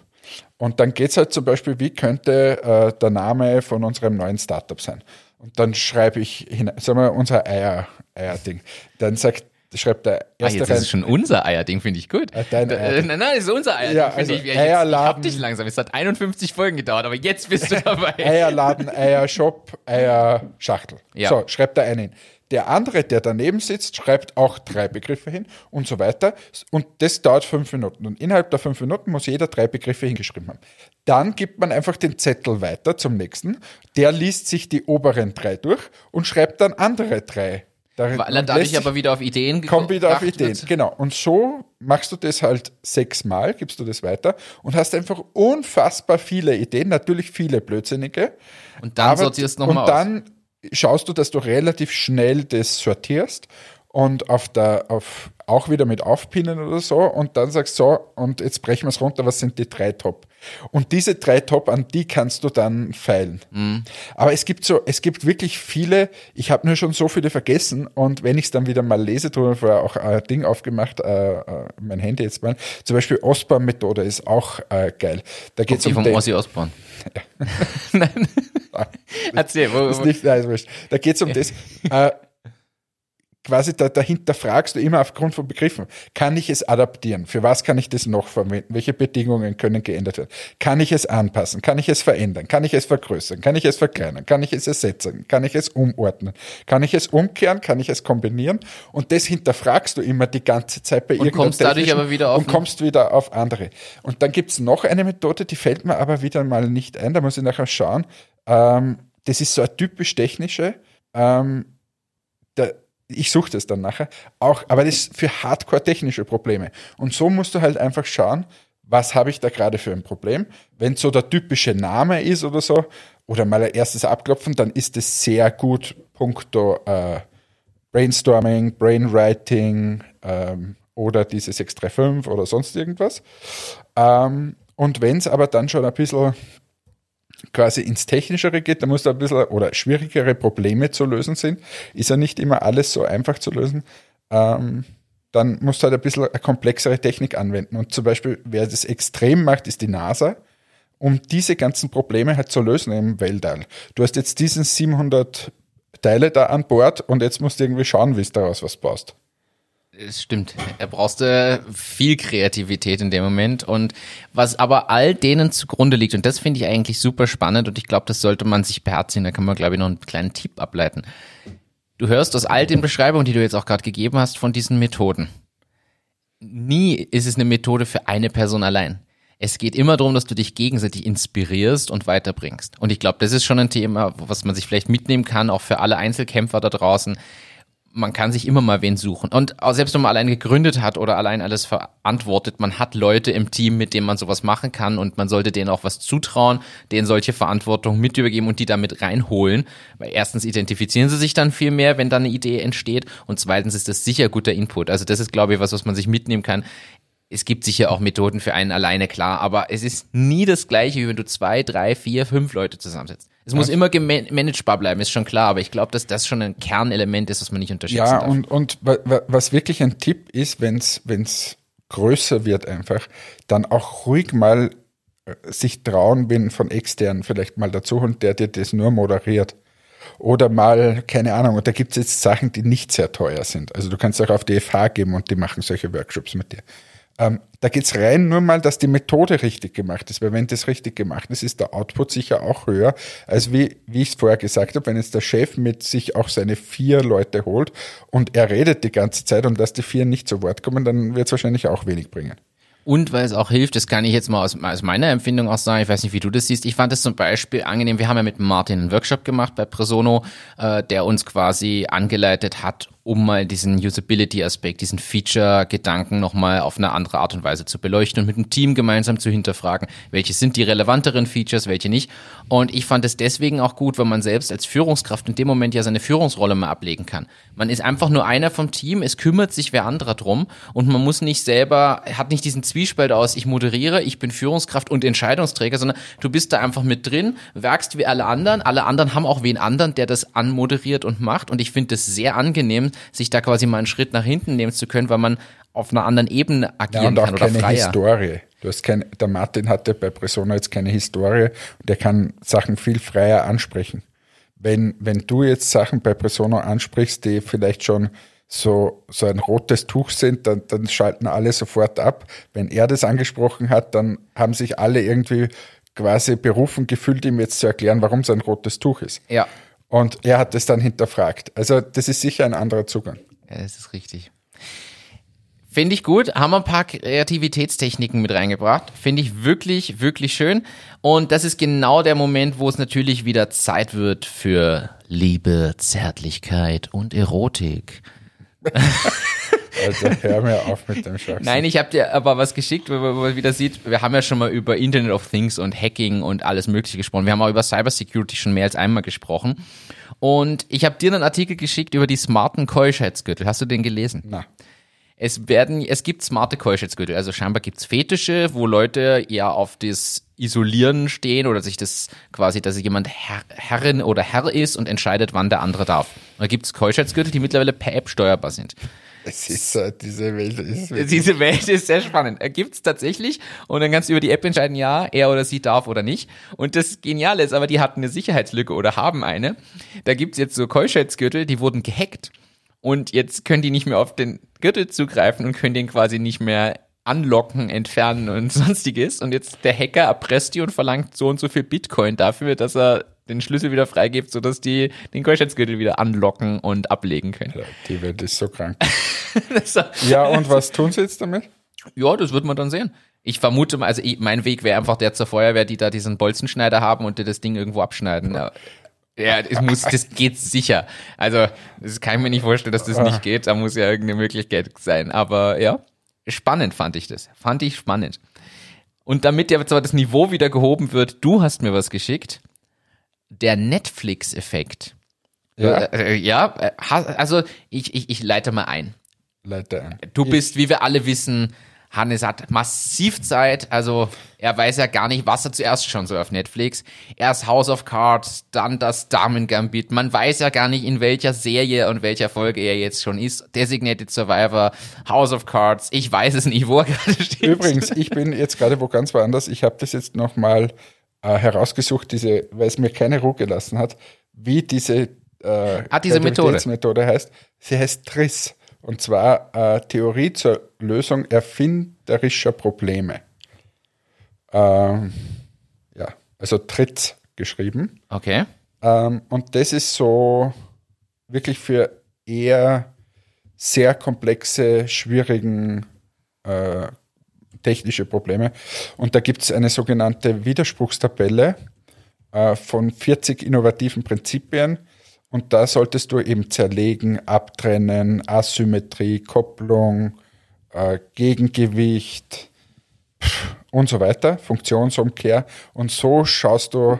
Und dann geht es halt zum Beispiel, wie könnte äh, der Name von unserem neuen Startup sein? Und dann schreibe ich hinein, sagen wir, unser Eier, Eier-Ding. Dann sagt schreibt der Ah, erste jetzt ist es schon unser Eierding, finde ich gut. Ah, dein Äh, Eierding. nein, nein, das ist unser Eierding, Ja, also ich. Ja, Jetzt, ich Eierladen- hab dich langsam. Es hat 51 Folgen gedauert, aber jetzt bist du <laughs> dabei. Eierladen, Eiershop, Eierschachtel. Ja. So, schreibt er einen hin. Der andere, der daneben sitzt, schreibt auch drei Begriffe hin und so weiter. Und das dauert fünf Minuten. Und innerhalb der fünf Minuten muss jeder drei Begriffe hingeschrieben haben. Dann gibt man einfach den Zettel weiter zum nächsten. Der liest sich die oberen drei durch und schreibt dann andere drei. darin. Weil er Und dadurch lässt sich- aber wieder auf Ideen kommt wieder auf Ideen. wird. Genau. Und so machst du das halt sechsmal, gibst du das weiter und hast einfach unfassbar viele Ideen, natürlich viele blödsinnige. Und dann sortierst du nochmal Und aus. dann schaust du, dass du relativ schnell das sortierst und auf der, auf, auch wieder mit Aufpinnen oder so und dann sagst so, und jetzt brechen wir es runter, was sind die drei Top? Und diese drei Top, an die kannst du dann feilen. Mhm. Aber es gibt so, es gibt wirklich viele, ich habe nur schon so viele vergessen und wenn ich es dann wieder mal lese, du hast vorher auch ein Ding aufgemacht, äh, äh, mein Handy jetzt mal, zum Beispiel Osborne-Methode ist auch äh, geil. Da geht es Die um vom Ossi Osborn. <laughs> <laughs> Nein. Erzähl, wo, ist wo, nicht, nein, ist. Da geht es um das. Äh, quasi da, dahinter fragst du immer aufgrund von Begriffen. Kann ich es adaptieren? Für was kann ich das noch verwenden? Welche Bedingungen können geändert werden? Kann ich es anpassen? Kann ich es verändern? Kann ich es vergrößern? Kann ich es verkleinern? Kann ich es ersetzen? Kann ich es umordnen? Kann ich es umkehren? Kann ich es kombinieren? Und das hinterfragst du immer die ganze Zeit bei irgendeinem kommst dadurch aber wieder auf und kommst wieder auf andere. Und dann gibt's noch eine Methode, die fällt mir aber wieder mal nicht ein, da muss ich nachher schauen. Ähm, das ist so eine typisch technische. Ähm, der, ich suche das dann nachher. Auch, aber das ist für hardcore technische Probleme. Und so musst du halt einfach schauen, was habe ich da gerade für ein Problem. Wenn so der typische Name ist oder so, oder mal ein erstes abklopfen, dann ist es sehr gut puncto äh, Brainstorming, Brainwriting ähm, oder diese 635 oder sonst irgendwas. Ähm, und wenn es aber dann schon ein bisschen quasi ins Technischere geht, da muss da ein bisschen oder schwierigere Probleme zu lösen sind, ist ja nicht immer alles so einfach zu lösen. Ähm, dann musst du halt ein bisschen eine komplexere Technik anwenden. Und zum Beispiel, wer das extrem macht, ist die NASA, um diese ganzen Probleme halt zu lösen im Weltall. Du hast jetzt diesen 700 Teile da an Bord und jetzt musst du irgendwie schauen, wie es daraus was baust. Es stimmt. Da brauchst du viel Kreativität in dem Moment. Und was aber all denen zugrunde liegt, und das finde ich eigentlich super spannend und ich glaube, das sollte man sich beherzigen, da kann man, glaube ich, noch einen kleinen Tipp ableiten. Du hörst aus all den Beschreibungen, die du jetzt auch gerade gegeben hast, von diesen Methoden. Nie ist es eine Methode für eine Person allein. Es geht immer darum, dass du dich gegenseitig inspirierst und weiterbringst. Und ich glaube, das ist schon ein Thema, was man sich vielleicht mitnehmen kann, auch für alle Einzelkämpfer da draußen man kann sich immer mal wen suchen. Und auch selbst wenn man allein gegründet hat oder allein alles verantwortet, man hat Leute im Team, mit denen man sowas machen kann und man sollte denen auch was zutrauen, denen solche Verantwortung mit übergeben und die damit reinholen. Weil erstens identifizieren sie sich dann viel mehr, wenn da eine Idee entsteht und zweitens ist das sicher guter Input. Also das ist, glaube ich, was, was man sich mitnehmen kann. Es gibt sicher auch Methoden für einen alleine, klar, aber es ist nie das gleiche, wie wenn du zwei, drei, vier, fünf Leute zusammensetzt. Es muss immer managebar bleiben, ist schon klar, aber ich glaube, dass das schon ein Kernelement ist, was man nicht unterschätzen Ja, darf. und, und wa- was wirklich ein Tipp ist, wenn es größer wird einfach, dann auch ruhig mal äh, sich trauen, wenn von externen vielleicht mal dazu holen, der dir das nur moderiert. Oder mal, keine Ahnung, und da gibt es jetzt Sachen, die nicht sehr teuer sind. Also du kannst auch auf die FH geben und die machen solche Workshops mit dir. Ähm, da geht's rein nur mal, dass die Methode richtig gemacht ist, weil wenn das richtig gemacht ist, ist der Output sicher auch höher, als wie, wie ich es vorher gesagt habe, wenn jetzt der Chef mit sich auch seine vier Leute holt und er redet die ganze Zeit und dass die vier nicht zu Wort kommen, dann wird es wahrscheinlich auch wenig bringen. Und weil es auch hilft, das kann ich jetzt mal aus, aus meiner Empfindung auch sagen, ich weiß nicht, wie du das siehst. Ich fand es zum Beispiel angenehm, wir haben ja mit Martin einen Workshop gemacht bei Presono, äh, der uns quasi angeleitet hat, um mal diesen Usability-Aspekt, diesen Feature-Gedanken nochmal auf eine andere Art und Weise zu beleuchten und mit dem Team gemeinsam zu hinterfragen, welche sind die relevanteren Features, welche nicht. Und ich fand es deswegen auch gut, weil man selbst als Führungskraft in dem Moment ja seine Führungsrolle mal ablegen kann. Man ist einfach nur einer vom Team, es kümmert sich wer anderer drum und man muss nicht selber, hat nicht diesen Zwiespalt aus, ich moderiere, ich bin Führungskraft und Entscheidungsträger, sondern du bist da einfach mit drin, werkst wie alle anderen, alle anderen haben auch wen anderen, der das anmoderiert und macht und ich finde es sehr angenehm, sich da quasi mal einen Schritt nach hinten nehmen zu können, weil man auf einer anderen Ebene Ja, agieren und auch kann oder keine freier. Historie. Du hast kein, der Martin hatte bei Persona jetzt keine Historie und der kann Sachen viel freier ansprechen. Wenn, wenn du jetzt Sachen bei Persona ansprichst, die vielleicht schon so, so ein rotes Tuch sind, dann, dann schalten alle sofort ab. Wenn er das angesprochen hat, dann haben sich alle irgendwie quasi berufen gefühlt, ihm jetzt zu erklären, warum es ein rotes Tuch ist. Ja. Und er hat das dann hinterfragt. Also das ist sicher ein anderer Zugang. Ja, das ist richtig. Finde ich gut. Haben wir ein paar Kreativitätstechniken mit reingebracht. Finde ich wirklich, wirklich schön. Und das ist genau der Moment, wo es natürlich wieder Zeit wird für Liebe, Zärtlichkeit und Erotik. <laughs> Also hör mir auf mit dem Schwachsinn. Nein, ich habe dir aber was geschickt, wo man wieder sieht, wir haben ja schon mal über Internet of Things und Hacking und alles Mögliche gesprochen. Wir haben auch über Cybersecurity schon mehr als einmal gesprochen. Und ich habe dir einen Artikel geschickt über die smarten Keuschheitsgürtel. Hast du den gelesen? Na, Es werden, es gibt smarte Keuschheitsgürtel. Also scheinbar gibt's Fetische, wo Leute eher auf das Isolieren stehen oder sich das quasi, dass jemand Herr, Herrin oder Herr ist und entscheidet, wann der andere darf. Da gibt's Keuschheitsgürtel, die mittlerweile per App steuerbar sind. Es ist so, diese Welt ist wirklich- Diese Welt ist sehr spannend. Er gibt's tatsächlich und dann kannst du über die App entscheiden, ja, er oder sie darf oder nicht. Und das Geniale ist, aber die hatten eine Sicherheitslücke oder haben eine. Da gibt's jetzt so Keuschheitsgürtel, die wurden gehackt und jetzt können die nicht mehr auf den Gürtel zugreifen und können den quasi nicht mehr anlocken, entfernen und <laughs> sonstiges. Und jetzt der Hacker erpresst die und verlangt so und so viel Bitcoin dafür, dass er den Schlüssel wieder freigibt, sodass die den Keuschheitsgürtel wieder anlocken und ablegen können. Die Welt ist so krank. <laughs> Ja, und was tun sie jetzt damit? Ja, das wird man dann sehen. Ich vermute mal, also ich, mein Weg wäre einfach der zur Feuerwehr, die da diesen Bolzenschneider haben und die das Ding irgendwo abschneiden. Ja, ja das, muss, das geht sicher. Also, das kann ich mir nicht vorstellen, dass das nicht geht. Da muss ja irgendeine Möglichkeit sein. Aber ja, spannend fand ich das. Fand ich spannend. Und damit ja zwar das Niveau wieder gehoben wird, du hast mir was geschickt. Der Netflix-Effekt. Ja, Äh, ja, äh, ha- also ich, ich, ich leite mal ein. Leute ein. Du bist, wie wir alle wissen, Hannes hat massiv Zeit, also er weiß ja gar nicht, was er zuerst schon so auf Netflix. Erst House of Cards, dann das Damen Gambit. Man weiß ja gar nicht, in welcher Serie und welcher Folge er jetzt schon ist. Designated Survivor, House of Cards, ich weiß es nicht, wo er gerade steht. Übrigens, ich bin jetzt gerade wo ganz woanders. Ich habe das jetzt nochmal äh, herausgesucht, diese, weil es mir keine Ruhe gelassen hat, wie diese, äh, Ah, diese Methode. Kreativitätsmethode heißt. Sie heißt TRIS. Und zwar äh, Theorie zur Lösung erfinderischer Probleme. Ähm, ja, also TRITS geschrieben. Okay. Ähm, und das ist so wirklich für eher sehr komplexe, schwierigen äh, technische Probleme. Und da gibt es eine sogenannte Widerspruchstabelle äh, von 40 innovativen Prinzipien. Und da solltest du eben zerlegen, abtrennen, Asymmetrie, Kopplung, äh, Gegengewicht und so weiter, Funktionsumkehr. Und so schaust du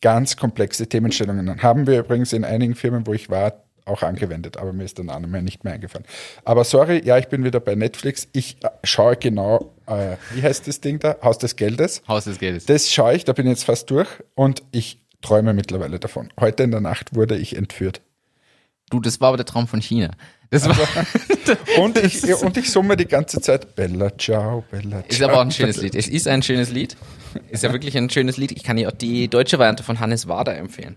ganz komplexe Themenstellungen an. Haben wir übrigens in einigen Firmen, wo ich war, auch angewendet, aber mir ist der Name nicht mehr eingefallen. Aber sorry, ja, ich bin wieder bei Netflix. Ich äh, schaue genau, äh, wie heißt das Ding da? Haus des Geldes. Haus des Geldes. Das schaue ich, da bin ich jetzt fast durch und ich träume mittlerweile davon. Heute in der Nacht wurde ich entführt. Du, das war aber der Traum von China. Das war, <laughs> Und ich, und ich summe die ganze Zeit Bella Ciao, Bella Ciao. ist aber auch ein schönes Lied. Es ist ein schönes Lied. Ist ja wirklich ein schönes Lied. Ich kann dir auch die deutsche Variante von Hannes Wader empfehlen.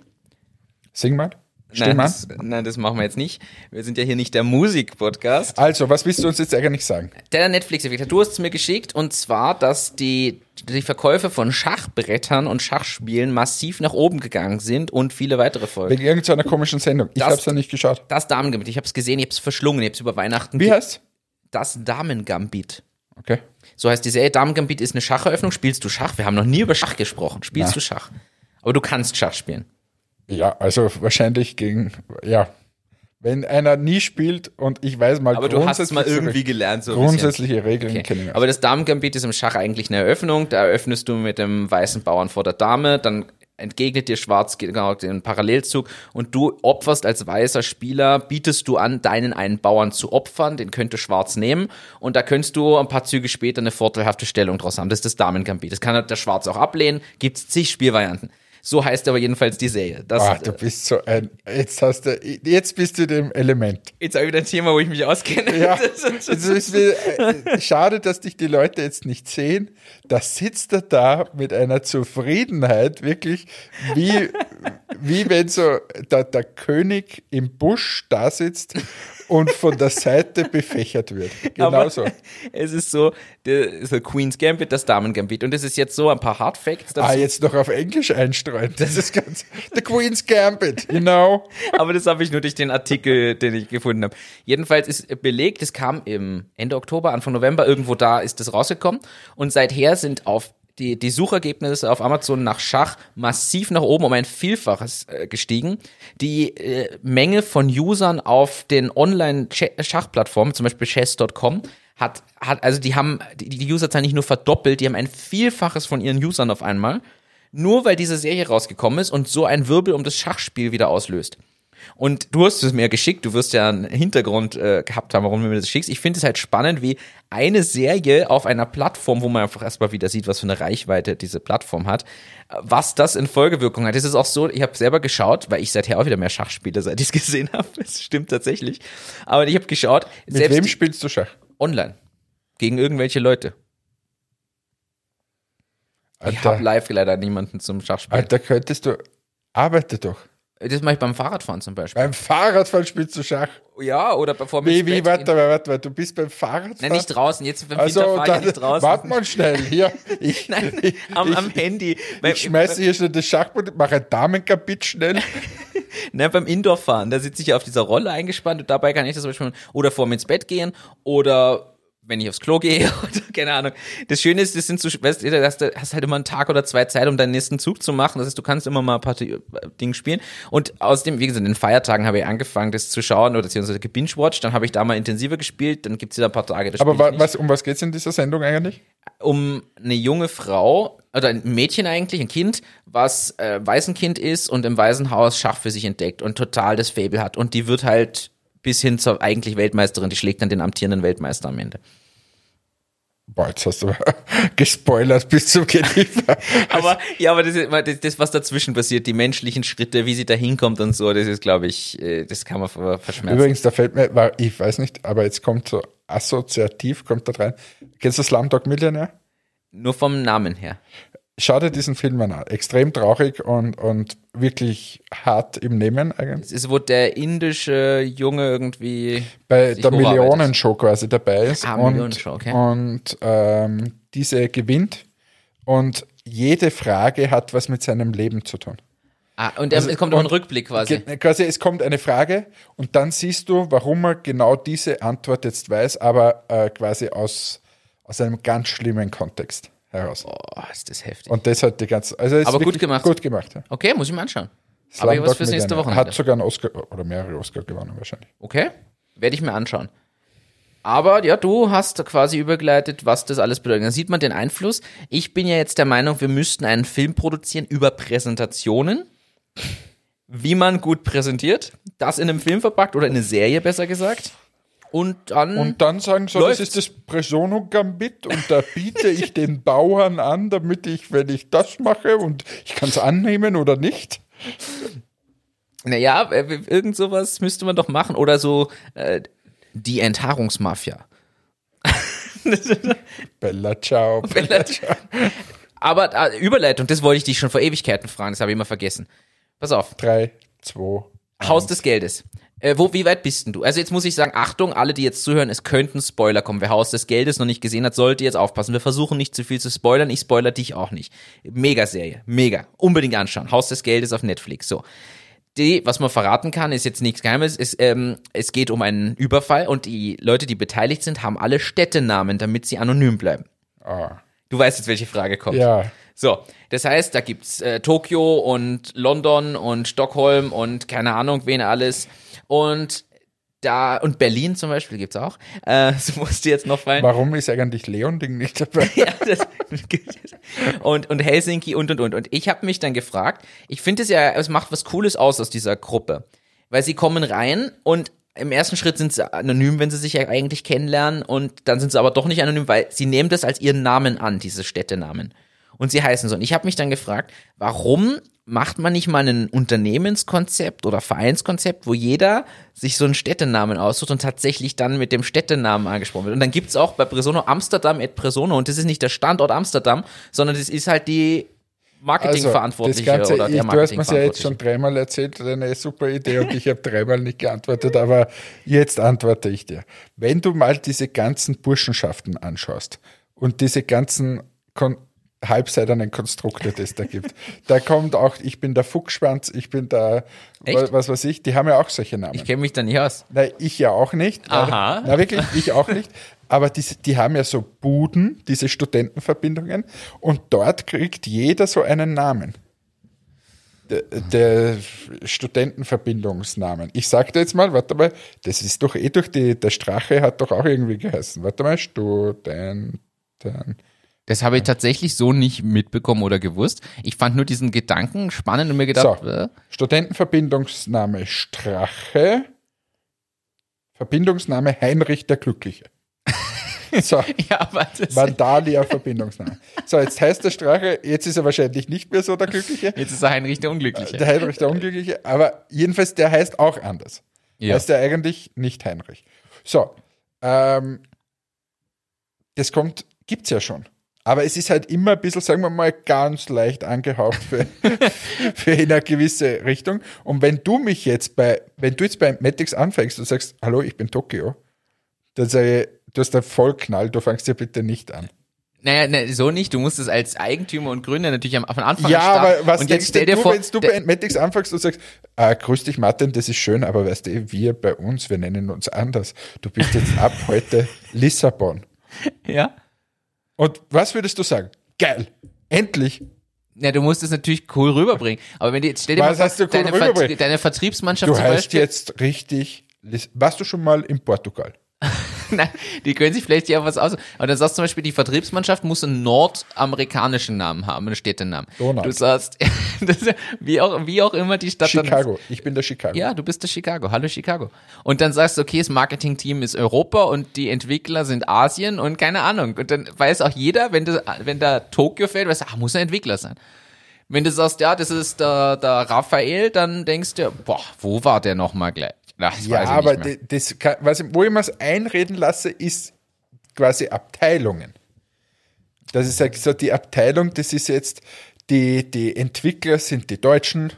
Sing mal. Nein das, nein, das machen wir jetzt nicht. Wir sind ja hier nicht der Musik-Podcast. Also, was willst du uns jetzt eigentlich sagen? Der Netflix-Effekt. Du hast es mir geschickt und zwar, dass die, die Verkäufe von Schachbrettern und Schachspielen massiv nach oben gegangen sind und viele weitere Folgen. Wegen irgendeiner komischen Sendung. Ich habe es ja nicht geschaut. Das Damengambit. Ich habe es gesehen, ich habe es verschlungen, ich habe es über Weihnachten. Wie heißt Das Damengambit. Okay. So heißt die Serie. Damengambit ist eine Schacheröffnung. Spielst du Schach? Wir haben noch nie über Schach gesprochen. Spielst Na. du Schach? Aber du kannst Schach spielen. Ja, also wahrscheinlich gegen, ja. Wenn einer nie spielt und ich weiß mal Aber du hast es mal irgendwie gelernt. So. Grundsätzliche Regeln Okay. kenne ich. Aber das Damengambit ist im Schach eigentlich eine Eröffnung. Da eröffnest du mit dem weißen Bauern vor der Dame, dann entgegnet dir Schwarz genau den Parallelzug und du opferst als weißer Spieler, bietest du an, deinen einen Bauern zu opfern, den könnte Schwarz nehmen und da könntest du ein paar Züge später eine vorteilhafte Stellung draus haben. Das ist das Damengambit. Das kann der Schwarz auch ablehnen, gibt's zig Spielvarianten. So heißt aber jedenfalls die Serie. Das, Ah, du bist so ein, jetzt hast du, jetzt bist du dem Element. jetzt habe ich wieder ein Thema, wo ich mich auskenne. Ja, <laughs> Das wie, äh, schade, dass dich die Leute jetzt nicht sehen. Da sitzt er da mit einer Zufriedenheit, wirklich, wie, wie wenn so der, der König im Busch da sitzt und von der Seite befächert wird. Genau Aber so. Es ist so, der, so Queen's Gambit, das Damen Gambit. Und es ist jetzt so ein paar Hard Facts. Ah, jetzt noch auf Englisch einstreuen. Das ist ganz. <laughs> The Queen's Gambit, you know. Aber das habe ich nur durch den Artikel, den ich gefunden habe. Jedenfalls ist belegt, es kam im Ende Oktober, Anfang November, irgendwo da ist das rausgekommen. Und seither sind auf die, die Suchergebnisse auf Amazon nach Schach massiv nach oben um ein Vielfaches äh, gestiegen. Die äh, Menge von Usern auf den Online-Schachplattformen, zum Beispiel chess.com, hat, hat, also die haben die, die Userzahl nicht nur verdoppelt, die haben ein Vielfaches von ihren Usern auf einmal. Nur weil diese Serie rausgekommen ist und so ein Wirbel um das Schachspiel wieder auslöst. Und du hast es mir geschickt, du wirst ja einen Hintergrund äh, gehabt haben, warum du mir das schickst. Ich finde es halt spannend, wie eine Serie auf einer Plattform, wo man einfach erstmal wieder sieht, was für eine Reichweite diese Plattform hat, was das in Folgewirkung hat. Es ist auch so, ich habe selber geschaut, weil ich seither auch wieder mehr Schach spiele, seit ich es gesehen <laughs> habe. Das stimmt tatsächlich. Aber ich habe geschaut. Mit wem spielst du Schach? Online. Gegen irgendwelche Leute. Alter, Ich habe live leider niemanden zum Schachspielen. Alter, könntest du. Arbeite doch. Das mache ich beim Fahrradfahren zum Beispiel. Beim Fahrradfahren spielst du Schach. Ja, oder bevor wir Wie, wie, warte, warte, warte, warte, du bist beim Fahrradfahren. Nein, nicht draußen. Jetzt beim Also, Winter fahre ich nicht draußen. warte mal schnell. Hier, <laughs> ich, Nein, ich, am, ich, am Handy. Beim, ich schmeiße hier schnell das Schachbrett, mache ein Damenkapit schnell. <laughs> ne, beim Indoorfahren, da sitze ich auf dieser Rolle eingespannt und dabei kann ich das zum Beispiel oder vor mir ins Bett gehen oder wenn ich aufs Klo gehe <laughs> oder keine Ahnung. Das Schöne ist, das sind so, weißt du, hast du hast halt immer einen Tag oder zwei Zeit, um deinen nächsten Zug zu machen. Das heißt, du kannst immer mal ein paar Ti- Dinge spielen. Und außerdem, wie gesagt, in den Feiertagen habe ich angefangen, das zu schauen oder beziehungsweise gebingewatcht. Dann habe ich da mal intensiver gespielt. Dann gibt's wieder ein paar Tage. Das Aber wa, was, um was geht's in dieser Sendung eigentlich? um eine junge Frau oder ein Mädchen eigentlich, ein Kind, was äh, Waisenkind ist und im Waisenhaus Schach für sich entdeckt und total das Fable hat. Und die wird halt bis hin zur eigentlich Weltmeisterin, die schlägt dann den amtierenden Weltmeister am Ende. Boah, jetzt hast du <laughs> gespoilert bis zum Geliefer. <laughs> Aber ja, aber das ist das, was dazwischen passiert, die menschlichen Schritte, wie sie da hinkommt und so, das ist, glaube ich, äh, das kann man ver- verschmerzen. Übrigens, da fällt mir, ich weiß nicht, aber jetzt kommt so assoziativ, kommt da rein. Kennst du Slumdog Millionär? Nur vom Namen her. Schau dir diesen Film an. Extrem traurig und, und wirklich hart im Nehmen eigentlich. Es ist, wo der indische Junge irgendwie Bei der. Millionenshow quasi dabei ist. Ah, und Millionenshow, okay. und ähm, diese gewinnt. Und jede Frage hat was mit seinem Leben zu tun. Ah, und es kommt auch ein Rückblick quasi. Quasi, es kommt eine Frage und dann siehst du, warum er genau diese Antwort jetzt weiß, aber äh, quasi aus, aus einem ganz schlimmen Kontext heraus. Oh, ist das heftig. Und das hat die ganze. Also ist Aber gut gemacht. Gut gemacht. Ja. Okay, muss ich mir anschauen. Aber ich was Slumdog fürs nächste. Wochenende. Hat sogar einen Oscar oder mehrere Oscar gewonnen wahrscheinlich. Okay, werde ich mir anschauen. Aber ja, du hast quasi übergeleitet, was das alles bedeutet. Da sieht man den Einfluss. Ich bin ja jetzt der Meinung, wir müssten einen Film produzieren über Präsentationen. Wie man gut präsentiert. Das in einem Film verpackt oder in eine Serie besser gesagt. Und dann. Und dann sagen so, Läuft's. das ist das Presono Gambit und da biete ich <laughs> den Bauern an, damit ich, wenn ich das mache und ich kann es annehmen oder nicht. naja, irgend sowas müsste man doch machen. Oder so äh, die Enthaarungsmafia. <laughs> Bella ciao. <laughs> Bella ciao. Aber äh, Überleitung, das wollte ich dich schon vor Ewigkeiten fragen, das habe ich immer vergessen. Pass auf. Drei, zwei. Haus des Geldes. Äh, wo, wie weit bist denn du? Also jetzt muss ich sagen, Achtung, alle, die jetzt zuhören, es könnten Spoiler kommen. Wer Haus des Geldes noch nicht gesehen hat, sollte jetzt aufpassen. Wir versuchen nicht zu viel zu spoilern. Ich spoiler dich auch nicht. Mega Serie. Mega. Unbedingt anschauen. Haus des Geldes auf Netflix. So. Die, was man verraten kann, ist jetzt nichts Geheimes. Es, ähm, es geht um einen Überfall und die Leute, die beteiligt sind, haben alle Städtenamen, damit sie anonym bleiben. Ah, Du weißt jetzt, welche Frage kommt. ja. So, das heißt, da gibt's äh, Tokio und London und Stockholm und keine Ahnung, wen alles. Und da, und Berlin zum Beispiel gibt's auch. Äh, <laughs> so musste jetzt noch fallen. Warum ist eigentlich Leon-Ding nicht dabei? <laughs> Ja, das, <laughs> und, und Helsinki und und und. Und ich habe mich dann gefragt, ich finde es ja, es macht was Cooles aus aus dieser Gruppe. Weil sie kommen rein und im ersten Schritt sind sie anonym, wenn sie sich ja eigentlich kennenlernen und dann sind sie aber doch nicht anonym, weil sie nehmen das als ihren Namen an, diese Städtenamen. Und sie heißen so. Und ich habe mich dann gefragt, warum macht man nicht mal ein Unternehmenskonzept oder Vereinskonzept, wo jeder sich so einen Städtenamen aussucht und tatsächlich dann mit dem Städtenamen angesprochen wird. Und dann gibt's auch bei Presono Amsterdam et Presono und das ist nicht der Standort Amsterdam, sondern das ist halt die Marketingverantwortliche also, das oder Ganze, der ich, Du hast mir ja jetzt schon dreimal erzählt, eine super Idee und ich habe dreimal nicht geantwortet, aber jetzt antworte ich dir. Wenn du mal diese ganzen Burschenschaften anschaust und diese ganzen Kon halbseidenen Konstrukte, die es da gibt, da kommt auch, ich bin der Fuchsschwanz, ich bin der, Echt? was weiß ich, die haben ja auch solche Namen. Ich kenne mich da nicht aus. Na, ich ja auch nicht. Aha. Na, wirklich, ich auch nicht. Aber diese, die haben ja so Buden, diese Studentenverbindungen, und dort kriegt jeder so einen Namen. Der, der Studentenverbindungsnamen. Ich sagte jetzt mal, warte mal, das ist doch eh durch die, der Strache hat doch auch irgendwie geheißen. Warte mal, Studenten. Das habe ich tatsächlich so nicht mitbekommen oder gewusst. Ich fand nur diesen Gedanken spannend und mir gedacht, So, äh, Studentenverbindungsname Strache, Verbindungsname Heinrich der Glückliche. <laughs> So. ja, aber das, Vandalia Verbindungsname. So, jetzt heißt der Strache, jetzt ist er wahrscheinlich nicht mehr so der Glückliche, <laughs> jetzt ist er Heinrich der Unglückliche. der Heinrich der Unglückliche, aber jedenfalls, der heißt auch anders. Ja. Heißt er eigentlich nicht Heinrich. So, ähm, das kommt, gibt's ja schon. Aber es ist halt immer ein bisschen, sagen wir mal, ganz leicht angehaucht für, <laughs> für in eine gewisse Richtung. Und wenn du mich jetzt bei, wenn du jetzt bei Matix anfängst und sagst, hallo, ich bin Tokio, dann sage ich, du hast da voll Knall, du fängst ja bitte nicht an. Naja, ne, so nicht. Du musst es als Eigentümer und Gründer natürlich am, von Anfang Ja, an starten. aber was und denkst du, vor, wenn du bei Entmatics anfängst und sagst, ah, grüß dich Martin, das ist schön, aber weißt du, wir bei uns, wir nennen uns anders. Du bist jetzt ab heute Lissabon. <laughs> ja? Und was würdest du sagen? Geil, endlich. Ja, du musst es natürlich cool rüberbringen. Aber wenn du jetzt stell dir Was mal vor, cool deine, Vertrie deine Vertriebsmannschaft Du zum heißt Beispiel, jetzt richtig, warst du schon mal in Portugal? Nein, die können sich vielleicht ja was aus. Aber dann sagst du zum Beispiel, die Vertriebsmannschaft muss einen nordamerikanischen Namen haben, einen Städtenamen. Donald. Du sagst, <laughs> ist- wie, auch, wie auch immer die Stadt Chicago, ich bin der Chicago. Ja, du bist der Chicago. Hallo Chicago. Und dann sagst du, okay, das Marketingteam ist Europa und die Entwickler sind Asien und keine Ahnung. Und dann weiß auch jeder, wenn, du, wenn da Tokio fällt, weißt du, ach, muss ein Entwickler sein. Wenn du sagst, ja, das ist der, der Raphael, dann denkst du, boah, wo war der nochmal gleich? Das Ja, ich aber das, kann, was, ich- wo ich mir einreden lasse, ist quasi Abteilungen. Das ist halt so die Abteilung, das ist jetzt, die, die Entwickler sind die Deutschen,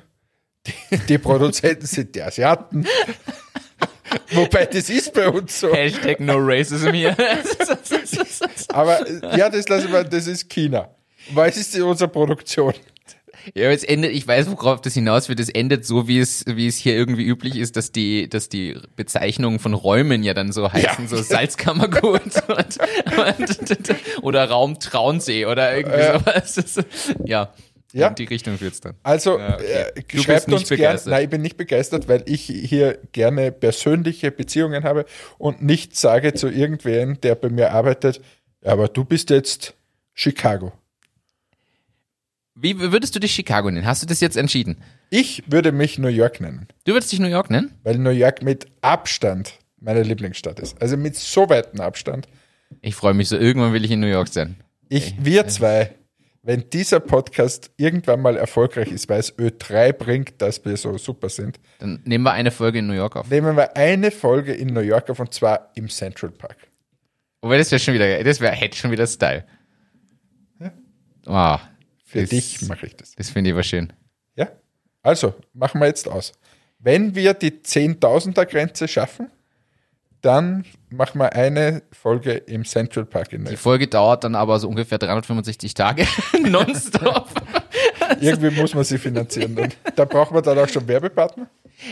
die, die Produzenten sind die Asiaten. <laughs> Wobei, das ist bei uns so. Hashtag no racism hier. <laughs> Aber ja, das lasse ich mal, das ist China. Was ist unsere Produktion? Ja, aber es endet, ich weiß, worauf das hinaus wird. Es endet so, wie es, wie es hier irgendwie üblich ist, dass die, dass die Bezeichnungen von Räumen ja dann so heißen, Ja. so Salzkammergut <laughs> und, und, oder Raum Traunsee oder irgendwie Ja. sowas. Ist- Ja. Ja. In die Richtung wird's dann. Also Ja, okay. äh, schreibt nicht uns gerne. Nein, ich bin nicht begeistert, weil ich hier gerne persönliche Beziehungen habe und nicht sage zu irgendwen, der bei mir arbeitet, "Ja, aber du bist jetzt Chicago. Wie würdest du dich Chicago nennen? Hast du das jetzt entschieden? Ich würde mich New York nennen, Du würdest dich New York nennen? weil New York mit Abstand meine Lieblingsstadt ist. Also mit so weitem Abstand. Ich freue mich so. Irgendwann will ich in New York sein. Ich, wir zwei, wenn dieser Podcast irgendwann mal erfolgreich ist, weil es Ö3 bringt, dass wir so super sind, Dann nehmen wir eine Folge in New York auf. nehmen wir eine Folge in New York auf und zwar im Central Park. Wobei das wäre schon wieder, das wäre, hätte schon wieder Style. Wow. Für Das- dich mache ich das. Das finde ich aber schön. Ja? Also, machen wir jetzt aus. Wenn wir die 10.000er Grenze schaffen, dann machen wir eine Folge im Central Park in Die. Folge dauert dann aber so ungefähr 365 Tage <laughs> nonstop. Irgendwie muss man sie finanzieren. Und da brauchen wir dann auch schon Werbepartner.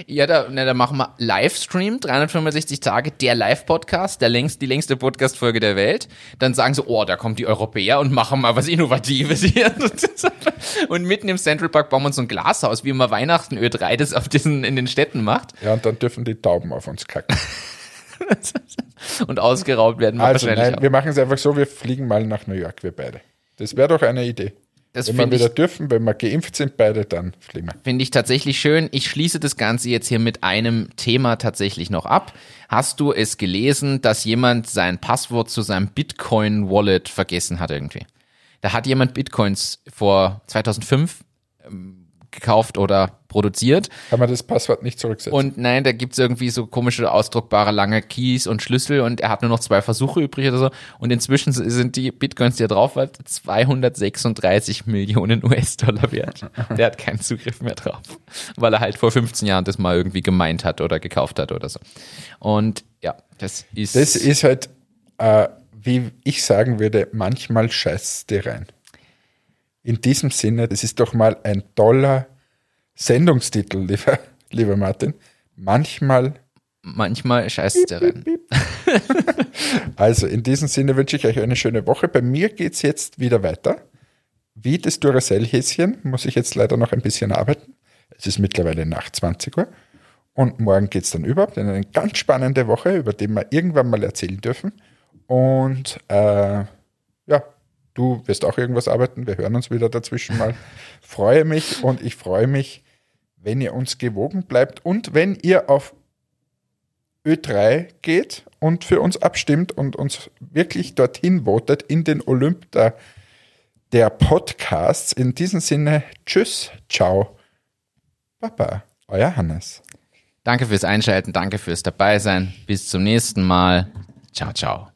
Ja, da, ne, da machen wir Livestream, 365 Tage, der Live-Podcast, der längst, die längste Podcast-Folge der Welt. Dann sagen sie, oh, da kommen die Europäer und machen mal was Innovatives hier. <laughs> Und mitten im Central Park bauen wir uns so ein Glashaus, wie immer Weihnachten Ö3 das auf diesen, in den Städten macht. Ja, und dann dürfen die Tauben auf uns kacken. <laughs> Und ausgeraubt werden wir Also, wahrscheinlich nein, auch. wir machen es einfach so, wir fliegen mal nach New York, wir beide. Das wäre doch eine Idee. Das wenn wir finde wieder ich, dürfen, wenn wir geimpft sind, beide, dann fliegen wir. finde ich tatsächlich schön. Ich schließe das Ganze jetzt hier mit einem Thema tatsächlich noch ab. Hast du es gelesen, dass jemand sein Passwort zu seinem Bitcoin-Wallet vergessen hat irgendwie? Da hat jemand Bitcoins vor 2005 ähm, gekauft oder produziert. Kann man das Passwort nicht zurücksetzen? Und nein, da gibt's irgendwie so komische ausdruckbare lange Keys und Schlüssel und er hat nur noch zwei Versuche übrig oder so. Und inzwischen sind die Bitcoins, die er drauf hat, 236 Millionen US-Dollar wert. Der hat keinen Zugriff mehr drauf, weil er halt vor 15 Jahren das mal irgendwie gemeint hat oder gekauft hat oder so. Und ja, das ist. Das ist halt, äh, wie ich sagen würde, manchmal scheißt dir rein. In diesem Sinne, das ist doch mal ein toller Sendungstitel, lieber, <laughs> lieber Martin. Manchmal. Manchmal scheißt der rein. <laughs> also in diesem Sinne wünsche ich euch eine schöne Woche. Bei mir geht es jetzt wieder weiter. Wie das Duracell-Häschen muss ich jetzt leider noch ein bisschen arbeiten. Es ist mittlerweile nach 20 Uhr. Und morgen geht es dann überhaupt in eine ganz spannende Woche, über die wir irgendwann mal erzählen dürfen. Und äh, du wirst auch irgendwas arbeiten. Wir hören uns wieder dazwischen mal. <laughs> freue mich und ich freue mich, wenn ihr uns gewogen bleibt und wenn ihr auf Ö3 geht und für uns abstimmt und uns wirklich dorthin votet in den Olymp der, der Podcasts. In diesem Sinne, tschüss, ciao, Baba, euer Hannes. Danke fürs Einschalten, danke fürs Dabeisein. Bis zum nächsten Mal. Ciao, ciao.